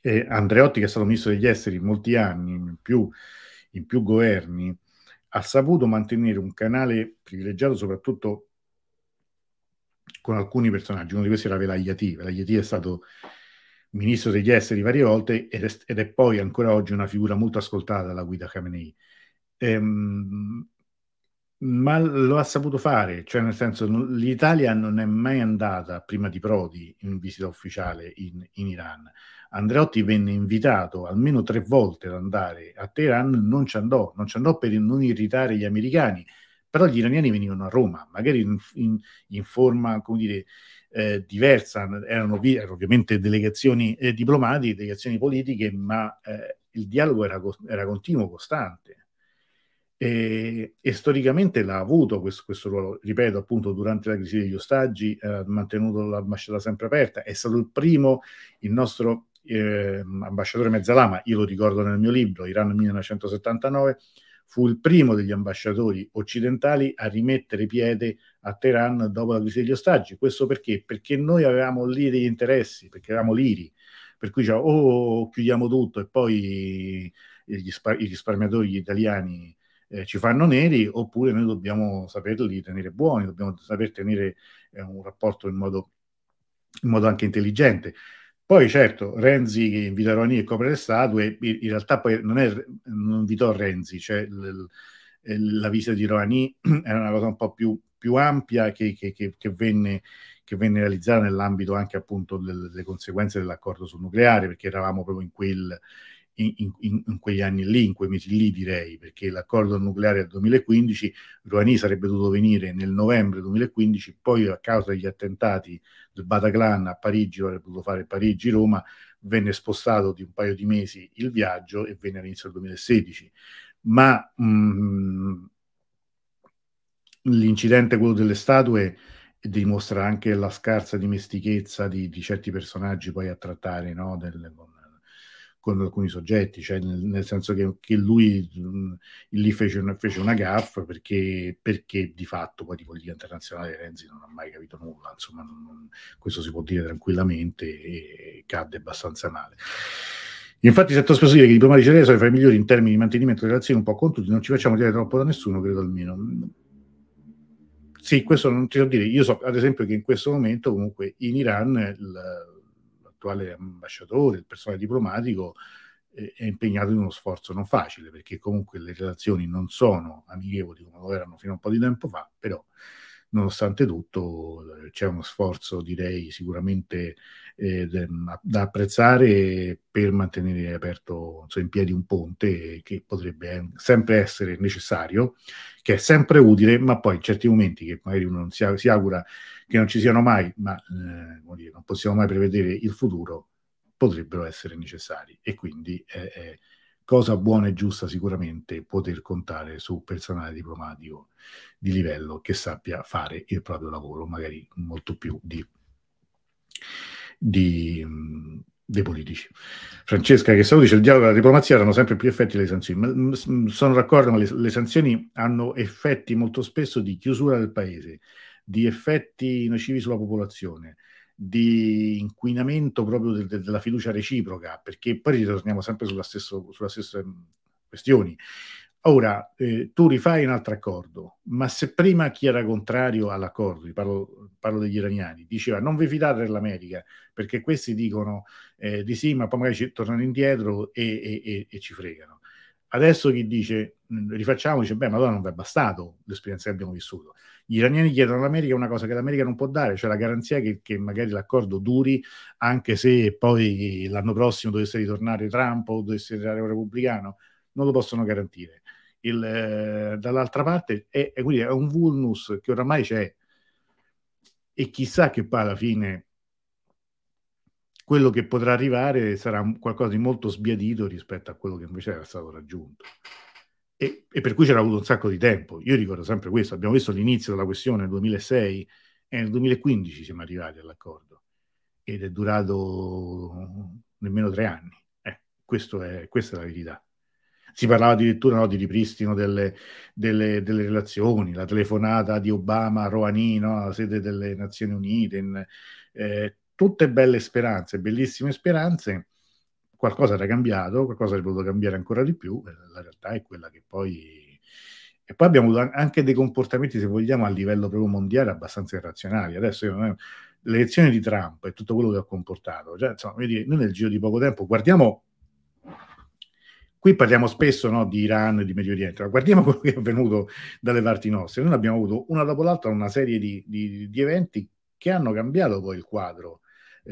eh, <clears throat> Andreotti che è stato ministro degli esteri in molti anni, in più, in più governi, ha saputo mantenere un canale privilegiato soprattutto con alcuni personaggi, uno di questi era Velayati, Velayati è stato ministro degli esteri varie volte ed è, ed è, poi ancora oggi una figura molto ascoltata dalla guida Khamenei. Ehm, ma lo ha saputo fare, cioè nel senso l'Italia non è mai andata prima di Prodi in visita ufficiale in, in Iran. Andreotti venne invitato almeno tre volte ad andare a Teheran, non ci andò, non ci andò per non irritare gli americani, però gli iraniani venivano a Roma, magari in, in, in forma, come dire, eh, diversa, erano, erano, ovviamente delegazioni eh, diplomatiche, delegazioni politiche, ma eh, il dialogo era, era, continuo, costante. E, e, storicamente l'ha avuto questo, questo, ruolo, ripeto, appunto durante la crisi degli ostaggi, ha mantenuto l'ambasciata sempre aperta, è stato il primo, il nostro eh, ambasciatore Mezzalama, io lo ricordo nel mio libro, Iran 1979, fu il primo degli ambasciatori occidentali a rimettere piede a Teheran dopo la crisi degli ostaggi. Questo perché? Perché noi avevamo lì degli interessi, perché eravamo liri, per cui diciamo, o chiudiamo tutto e poi gli spar- i risparmiatori italiani eh, ci fanno neri, oppure noi dobbiamo saperli tenere buoni, dobbiamo saper tenere eh, un rapporto in modo, in modo anche intelligente. Poi certo, Renzi che invita Rouhani e copre le statue, in realtà poi non, è, non invitò Renzi, cioè l, l, la visita di Rouhani <clears throat> era una cosa un po' più, più ampia che, che, che, che, venne, che venne realizzata nell'ambito anche appunto delle conseguenze dell'accordo sul nucleare, perché eravamo proprio in quel, in, in, in, quegli anni lì, in quei mesi lì direi, perché l'accordo nucleare del 2015, Rouhani sarebbe dovuto venire nel novembre 2015, poi a causa degli attentati del Bataclan a Parigi, avrebbe potuto fare Parigi-Roma, venne spostato di un paio di mesi il viaggio e venne all'inizio del 2016. Ma mh, l'incidente, quello delle statue, dimostra anche la scarsa dimestichezza di, di certi personaggi poi a trattare no, del, con alcuni soggetti, cioè nel, nel senso che, che lui mh, lì fece una, fece una gaffa perché, perché, di fatto poi di politica internazionale Renzi non ha mai capito nulla, insomma non, non, questo si può dire tranquillamente e cadde abbastanza male. Infatti sento spesso dire che i diplomatici italiani sono fra i migliori in termini di mantenimento delle relazioni un po' con tutti, non ci facciamo dire troppo da nessuno, credo almeno. Sì, questo non ti so dire. Io so, ad esempio, che in questo momento comunque in Iran il, l'attuale ambasciatore, il personale diplomatico, eh, è impegnato in uno sforzo non facile, perché comunque le relazioni non sono amichevoli come lo erano fino a un po' di tempo fa, però nonostante tutto eh, c'è uno sforzo, direi, sicuramente eh, da apprezzare per mantenere aperto insomma, in piedi un ponte che potrebbe sempre essere necessario, che è sempre utile, ma poi in certi momenti che magari uno si augura che non ci siano mai, ma eh, non possiamo mai prevedere il futuro, potrebbero essere necessari e quindi è, è cosa buona e giusta sicuramente poter contare su personale diplomatico di livello che sappia fare il proprio lavoro, magari molto più di, di, dei politici. Francesca che saluti, dice il dialogo e la diplomazia hanno sempre più effetti delle sanzioni. Ma, sono d'accordo, ma le, le sanzioni hanno effetti molto spesso di chiusura del paese, di effetti nocivi sulla popolazione, di inquinamento proprio de, de, della fiducia reciproca, perché poi ritorniamo sempre sulla, stesso, sulla stessa questione. Ora, eh, tu rifai un altro accordo, ma se prima chi era contrario all'accordo, parlo, parlo degli iraniani, diceva non vi fidate dell'America, perché questi dicono eh, di sì, ma poi magari ci tornano indietro e, e, e, e ci fregano. Adesso chi dice rifacciamo, dice beh, ma allora non è bastato l'esperienza che abbiamo vissuto. Gli iraniani chiedono all'America una cosa che l'America non può dare, cioè la garanzia che, che magari l'accordo duri, anche se poi l'anno prossimo dovesse ritornare Trump o dovesse ritornare un repubblicano, non lo possono garantire. Il, eh, dall'altra parte è, è, è, un vulnus che oramai c'è e chissà che poi alla fine quello che potrà arrivare sarà qualcosa di molto sbiadito rispetto a quello che invece era stato raggiunto. e, e, per cui c'era avuto un sacco di tempo. Io ricordo sempre questo, abbiamo visto l'inizio della questione nel 2006 e nel 2015 siamo arrivati all'accordo ed è durato nemmeno tre anni. Eh, è, questa è la verità. Si parlava addirittura no, di ripristino delle, delle, delle, relazioni, la telefonata di Obama a Rouhani, no, alla sede delle Nazioni Unite, in, eh, tutte belle speranze, bellissime speranze. Qualcosa era cambiato, qualcosa è potuto cambiare ancora di più, la realtà è quella che poi... E poi abbiamo avuto anche dei comportamenti, se vogliamo, a livello proprio mondiale abbastanza irrazionali. Adesso io, l'elezione di Trump e tutto quello che ha comportato, cioè, insomma, vedi, noi nel giro di poco tempo guardiamo Qui parliamo spesso no, di Iran e di Medio Oriente, ma guardiamo <laughs> quello che è avvenuto dalle parti nostre. Noi abbiamo avuto una dopo l'altra una serie di, di, di eventi che hanno cambiato poi il quadro,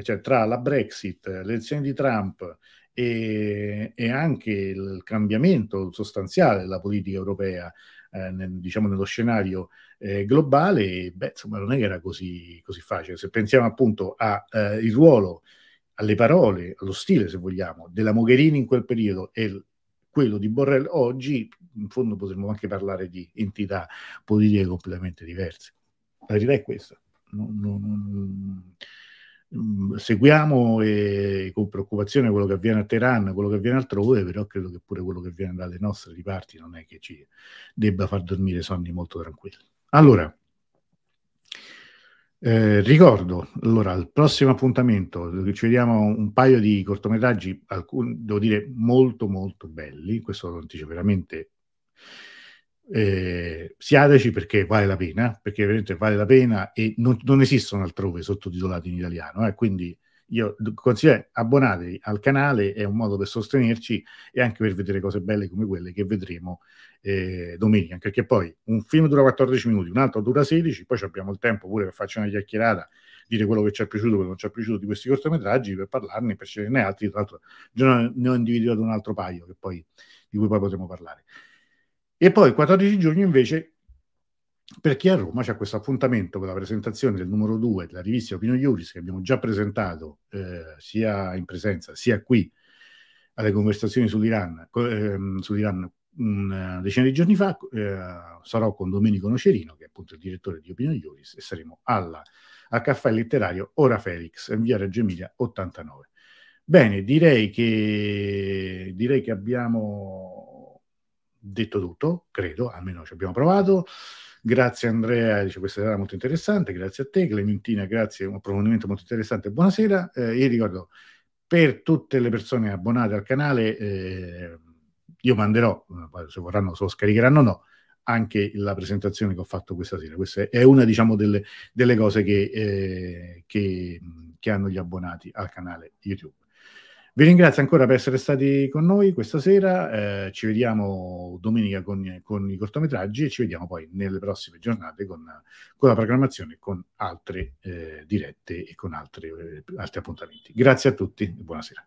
cioè tra la Brexit, l'elezione di Trump e, e anche il cambiamento sostanziale della politica europea, eh, nel, diciamo nello scenario eh, globale, beh, insomma, non era così, così facile. Se pensiamo appunto al eh, ruolo alle parole, allo stile, se vogliamo, della Mogherini in quel periodo e quello di Borrell oggi, in fondo potremmo anche parlare di entità politiche completamente diverse. La verità è questa. Non, non, non, seguiamo eh, con preoccupazione quello che avviene a Teheran, quello che avviene altrove, però credo che pure quello che avviene dalle nostre riparti non è che ci debba far dormire sonni molto tranquilli. Allora, eh, ricordo, allora, al prossimo appuntamento ci vediamo un paio di cortometraggi, alcuni, devo dire, molto molto belli, questo lo anticipo veramente. Eh, siateci perché vale la pena, perché veramente vale la pena e non, non esistono altrove sottotitolati in italiano, eh, quindi io consiglio abbonatevi al canale, è un modo per sostenerci e anche per vedere cose belle come quelle che vedremo eh, domenica, perché poi un film dura 14 minuti, un altro dura 16, poi abbiamo il tempo pure per farci una chiacchierata, dire quello che ci è piaciuto, quello che non ci è piaciuto di questi cortometraggi, per parlarne, per sceglierne altri, tra l'altro ne ho individuato un altro paio poi, di cui poi potremo parlare. E poi il 14 giugno invece per chi a Roma c'è questo appuntamento con la presentazione del numero 2 della rivista Opino Iuris che abbiamo già presentato eh, sia in presenza sia qui alle conversazioni sull'Iran, eh, sull'Iran una decina di giorni fa. Eh, sarò con Domenico Nocerino, che è appunto il direttore di Opino Iuris, e saremo alla, al caffè letterario Ora Felix, in via Reggio Emilia 89. Bene, direi che, direi che abbiamo detto tutto, credo, almeno ci abbiamo provato. Grazie Andrea, dice questa era molto interessante, grazie a te, Clementina, grazie, un approfondimento molto interessante, buonasera. Eh, io ricordo, per tutte le persone abbonate al canale, eh, io manderò, se vorranno se lo scaricheranno o no, anche la presentazione che ho fatto questa sera. Questa è una diciamo, delle, delle cose che, eh, che, che hanno gli abbonati al canale YouTube. Vi ringrazio ancora per essere stati con noi questa sera, eh, ci vediamo domenica con, con, i cortometraggi e ci vediamo poi nelle prossime giornate con, con la programmazione, con altre eh, dirette e con altre, eh, altri appuntamenti. Grazie a tutti e buonasera.